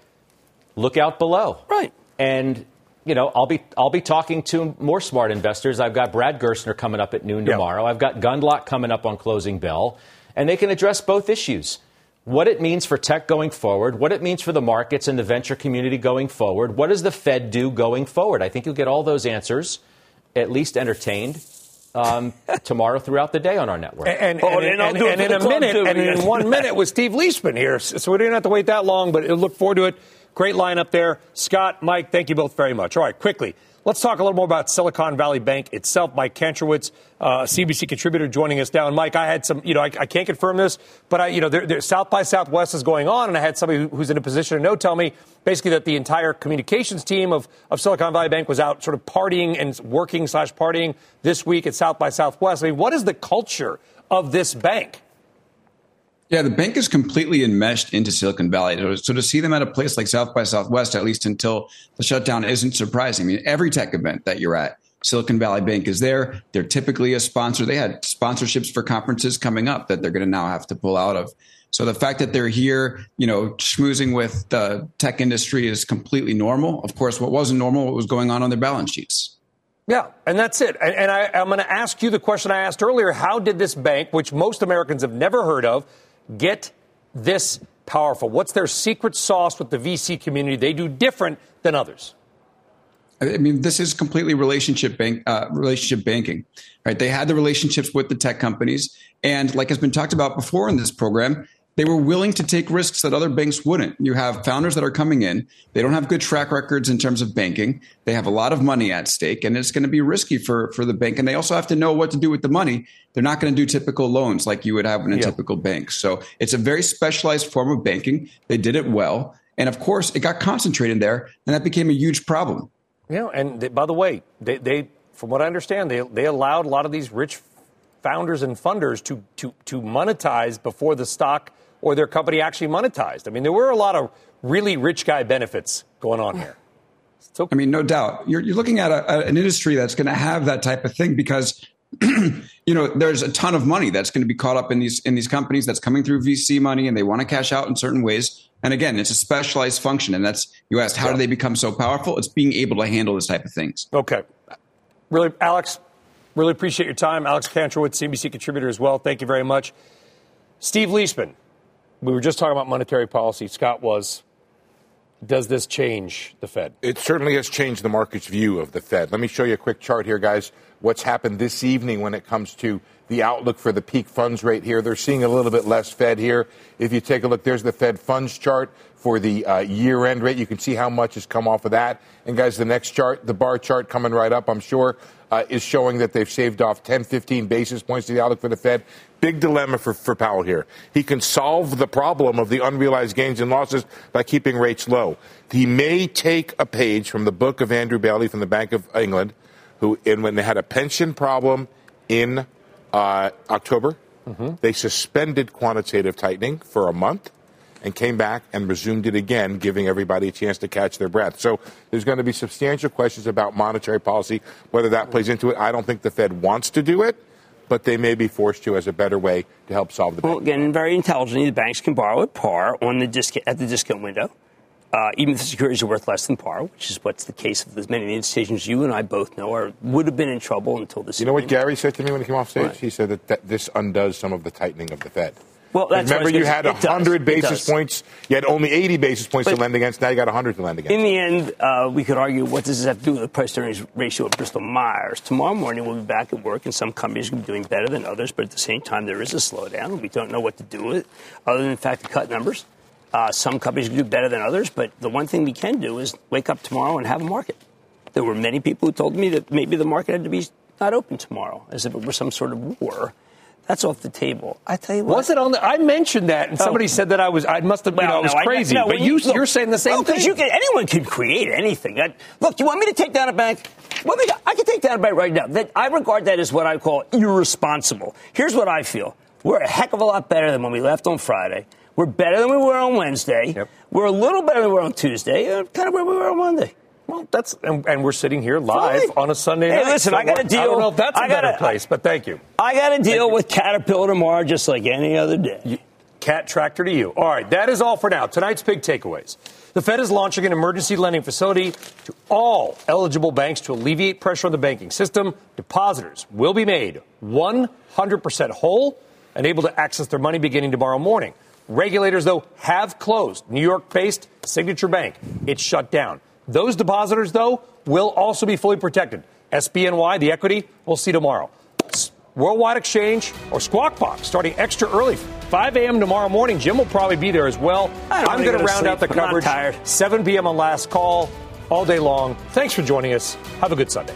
look out below. Right. And you know, I'll be I'll be talking to more smart investors. I've got Brad Gerstner coming up at noon tomorrow. Yep. I've got Gundlach coming up on closing bell, and they can address both issues. What it means for tech going forward, what it means for the markets and the venture community going forward, what does the Fed do going forward? I think you'll get all those answers, at least entertained um, tomorrow throughout the day on our network. And, and, oh, and, and, and in a minute, too, and in one minute [LAUGHS] with Steve Liesman here. So we didn't have to wait that long, but look forward to it. Great lineup there. Scott, Mike, thank you both very much. All right, quickly. Let's talk a little more about Silicon Valley Bank itself. Mike Kantrowitz, uh, CNBC contributor, joining us now. Mike, I had some, you know, I, I can't confirm this, but I, you know, there, South by Southwest is going on, and I had somebody who's in a position to know tell me basically that the entire communications team of, of Silicon Valley Bank was out sort of partying and working slash partying this week at South by Southwest. I mean, what is the culture of this bank? Yeah, the bank is completely enmeshed into Silicon Valley. So to see them at a place like South by Southwest, at least until the shutdown, isn't surprising. I mean, every tech event that you're at, Silicon Valley Bank is there. They're typically a sponsor. They had sponsorships for conferences coming up that they're going to now have to pull out of. So the fact that they're here, you know, schmoozing with the tech industry is completely normal. Of course, what wasn't normal, what was going on on their balance sheets. Yeah, and that's it. And, and I, I'm going to ask you the question I asked earlier. How did this bank, which most Americans have never heard of, get this powerful? What's their secret sauce with the VC community they do different than others? I mean, this is completely relationship bank, uh, relationship banking, right? They had the relationships with the tech companies, and like has been talked about before in this program, they were willing to take risks that other banks wouldn't. You have founders that are coming in. They don't have good track records in terms of banking. They have a lot of money at stake, and it's going to be risky for, for the bank. And they also have to know what to do with the money. They're not going to do typical loans like you would have in a yeah. typical bank. So it's a very specialized form of banking. They did it well. And of course, it got concentrated there, and that became a huge problem. Yeah, and they, by the way, they, they, from what I understand, they, they allowed a lot of these rich founders and funders to, to, to monetize before the stock or their company actually monetized. I mean, there were a lot of really rich guy benefits going on here. So, I mean, no doubt. You're, you're looking at a, an industry that's going to have that type of thing because, [CLEARS THROAT] you know, there's a ton of money that's going to be caught up in these in these companies that's coming through VC money, and they want to cash out in certain ways. And again, it's a specialized function, and that's you asked how yeah. do they become so powerful? It's being able to handle this type of things. Okay, really, Alex. Really appreciate your time, Alex Kantrowitz, CNBC contributor as well. Thank you very much. Steve Liesman, we were just talking about monetary policy. Scott was. Does this change the Fed? It certainly has changed the market's view of the Fed. Let me show you a quick chart here, guys. What's happened this evening when it comes to the outlook for the peak funds rate here? They're seeing a little bit less Fed here. If you take a look, there's the Fed funds chart for the uh, year end rate. You can see how much has come off of that. And, guys, the next chart, the bar chart coming right up, I'm sure, uh, is showing that they've shaved off 10, 15 basis points to the outlook for the Fed. Big dilemma for, for Powell here. He can solve the problem of the unrealized gains and losses by keeping rates low. He may take a page from the book of Andrew Bailey from the Bank of England, who, in, when they had a pension problem in uh, October, mm-hmm. they suspended quantitative tightening for a month and came back and resumed it again, giving everybody a chance to catch their breath. So there's going to be substantial questions about monetary policy, whether that plays into it. I don't think the Fed wants to do it, but they may be forced to as a better way to help solve the. Well, again, very intelligently, the banks can borrow at par on the discount at the discount window. Uh, even if the securities are worth less than par, which is what's the case of as many institutions you and I both know are would have been in trouble until this. You know what Gary said to me when he came off stage? He said that, that this undoes some of the tightening of the Fed Well, remember you had 100 basis points. You had only 80 basis points but to lend against. Now you got 100 to lend against. In the end, uh, we could argue what does this have to do with the price earnings ratio of Bristol Myers? Tomorrow morning we'll be back at work, and some companies will be doing better than others. But at the same time, there is a slowdown. We don't know what to do with it, other than the fact to cut numbers. Uh, some companies do better than others, but the one thing we can do is wake up tomorrow and have a market. There were many people who told me that maybe the market had to be not open tomorrow, as if it were some sort of war. That's off the table. I tell you what. Was it on the? I mentioned that, and somebody oh. said that I was. I must have. Well, you know, I was no, crazy. I, no, but you, look, you're saying the same well, thing. You can, anyone can create anything. I, look, you want me to take down a bank? Well, I can take down a bank right now. That I regard that as what I call irresponsible. Here's what I feel: We're a heck of a lot better than when we left on Friday. We're better than we were on Wednesday. Yep. We're a little better than we were on Tuesday. Uh, kind of where we were on Monday. Well, that's and, and, we're sitting here live Fine. on a Sunday hey, night. Listen, so I got to deal. I don't know if that's a gotta, better place, but thank you. I got to deal with Caterpillar tomorrow, just like any other day. You, cat tractor to you. All right, that is all for now. Tonight's big takeaways. The Fed is launching an emergency lending facility to all eligible banks to alleviate pressure on the banking system. Depositors will be made 100% whole and able to access their money beginning tomorrow morning. Regulators, though, have closed New York based Signature Bank. It's shut down. Those depositors, though, will also be fully protected. SBNY, the equity, we'll see tomorrow. Worldwide Exchange or Squawk Box starting extra early, 5 a.m. tomorrow morning. Jim will probably be there as well. I'm going to round out the coverage. 7 p.m. on Last Call all day long. Thanks for joining us. Have a good Sunday.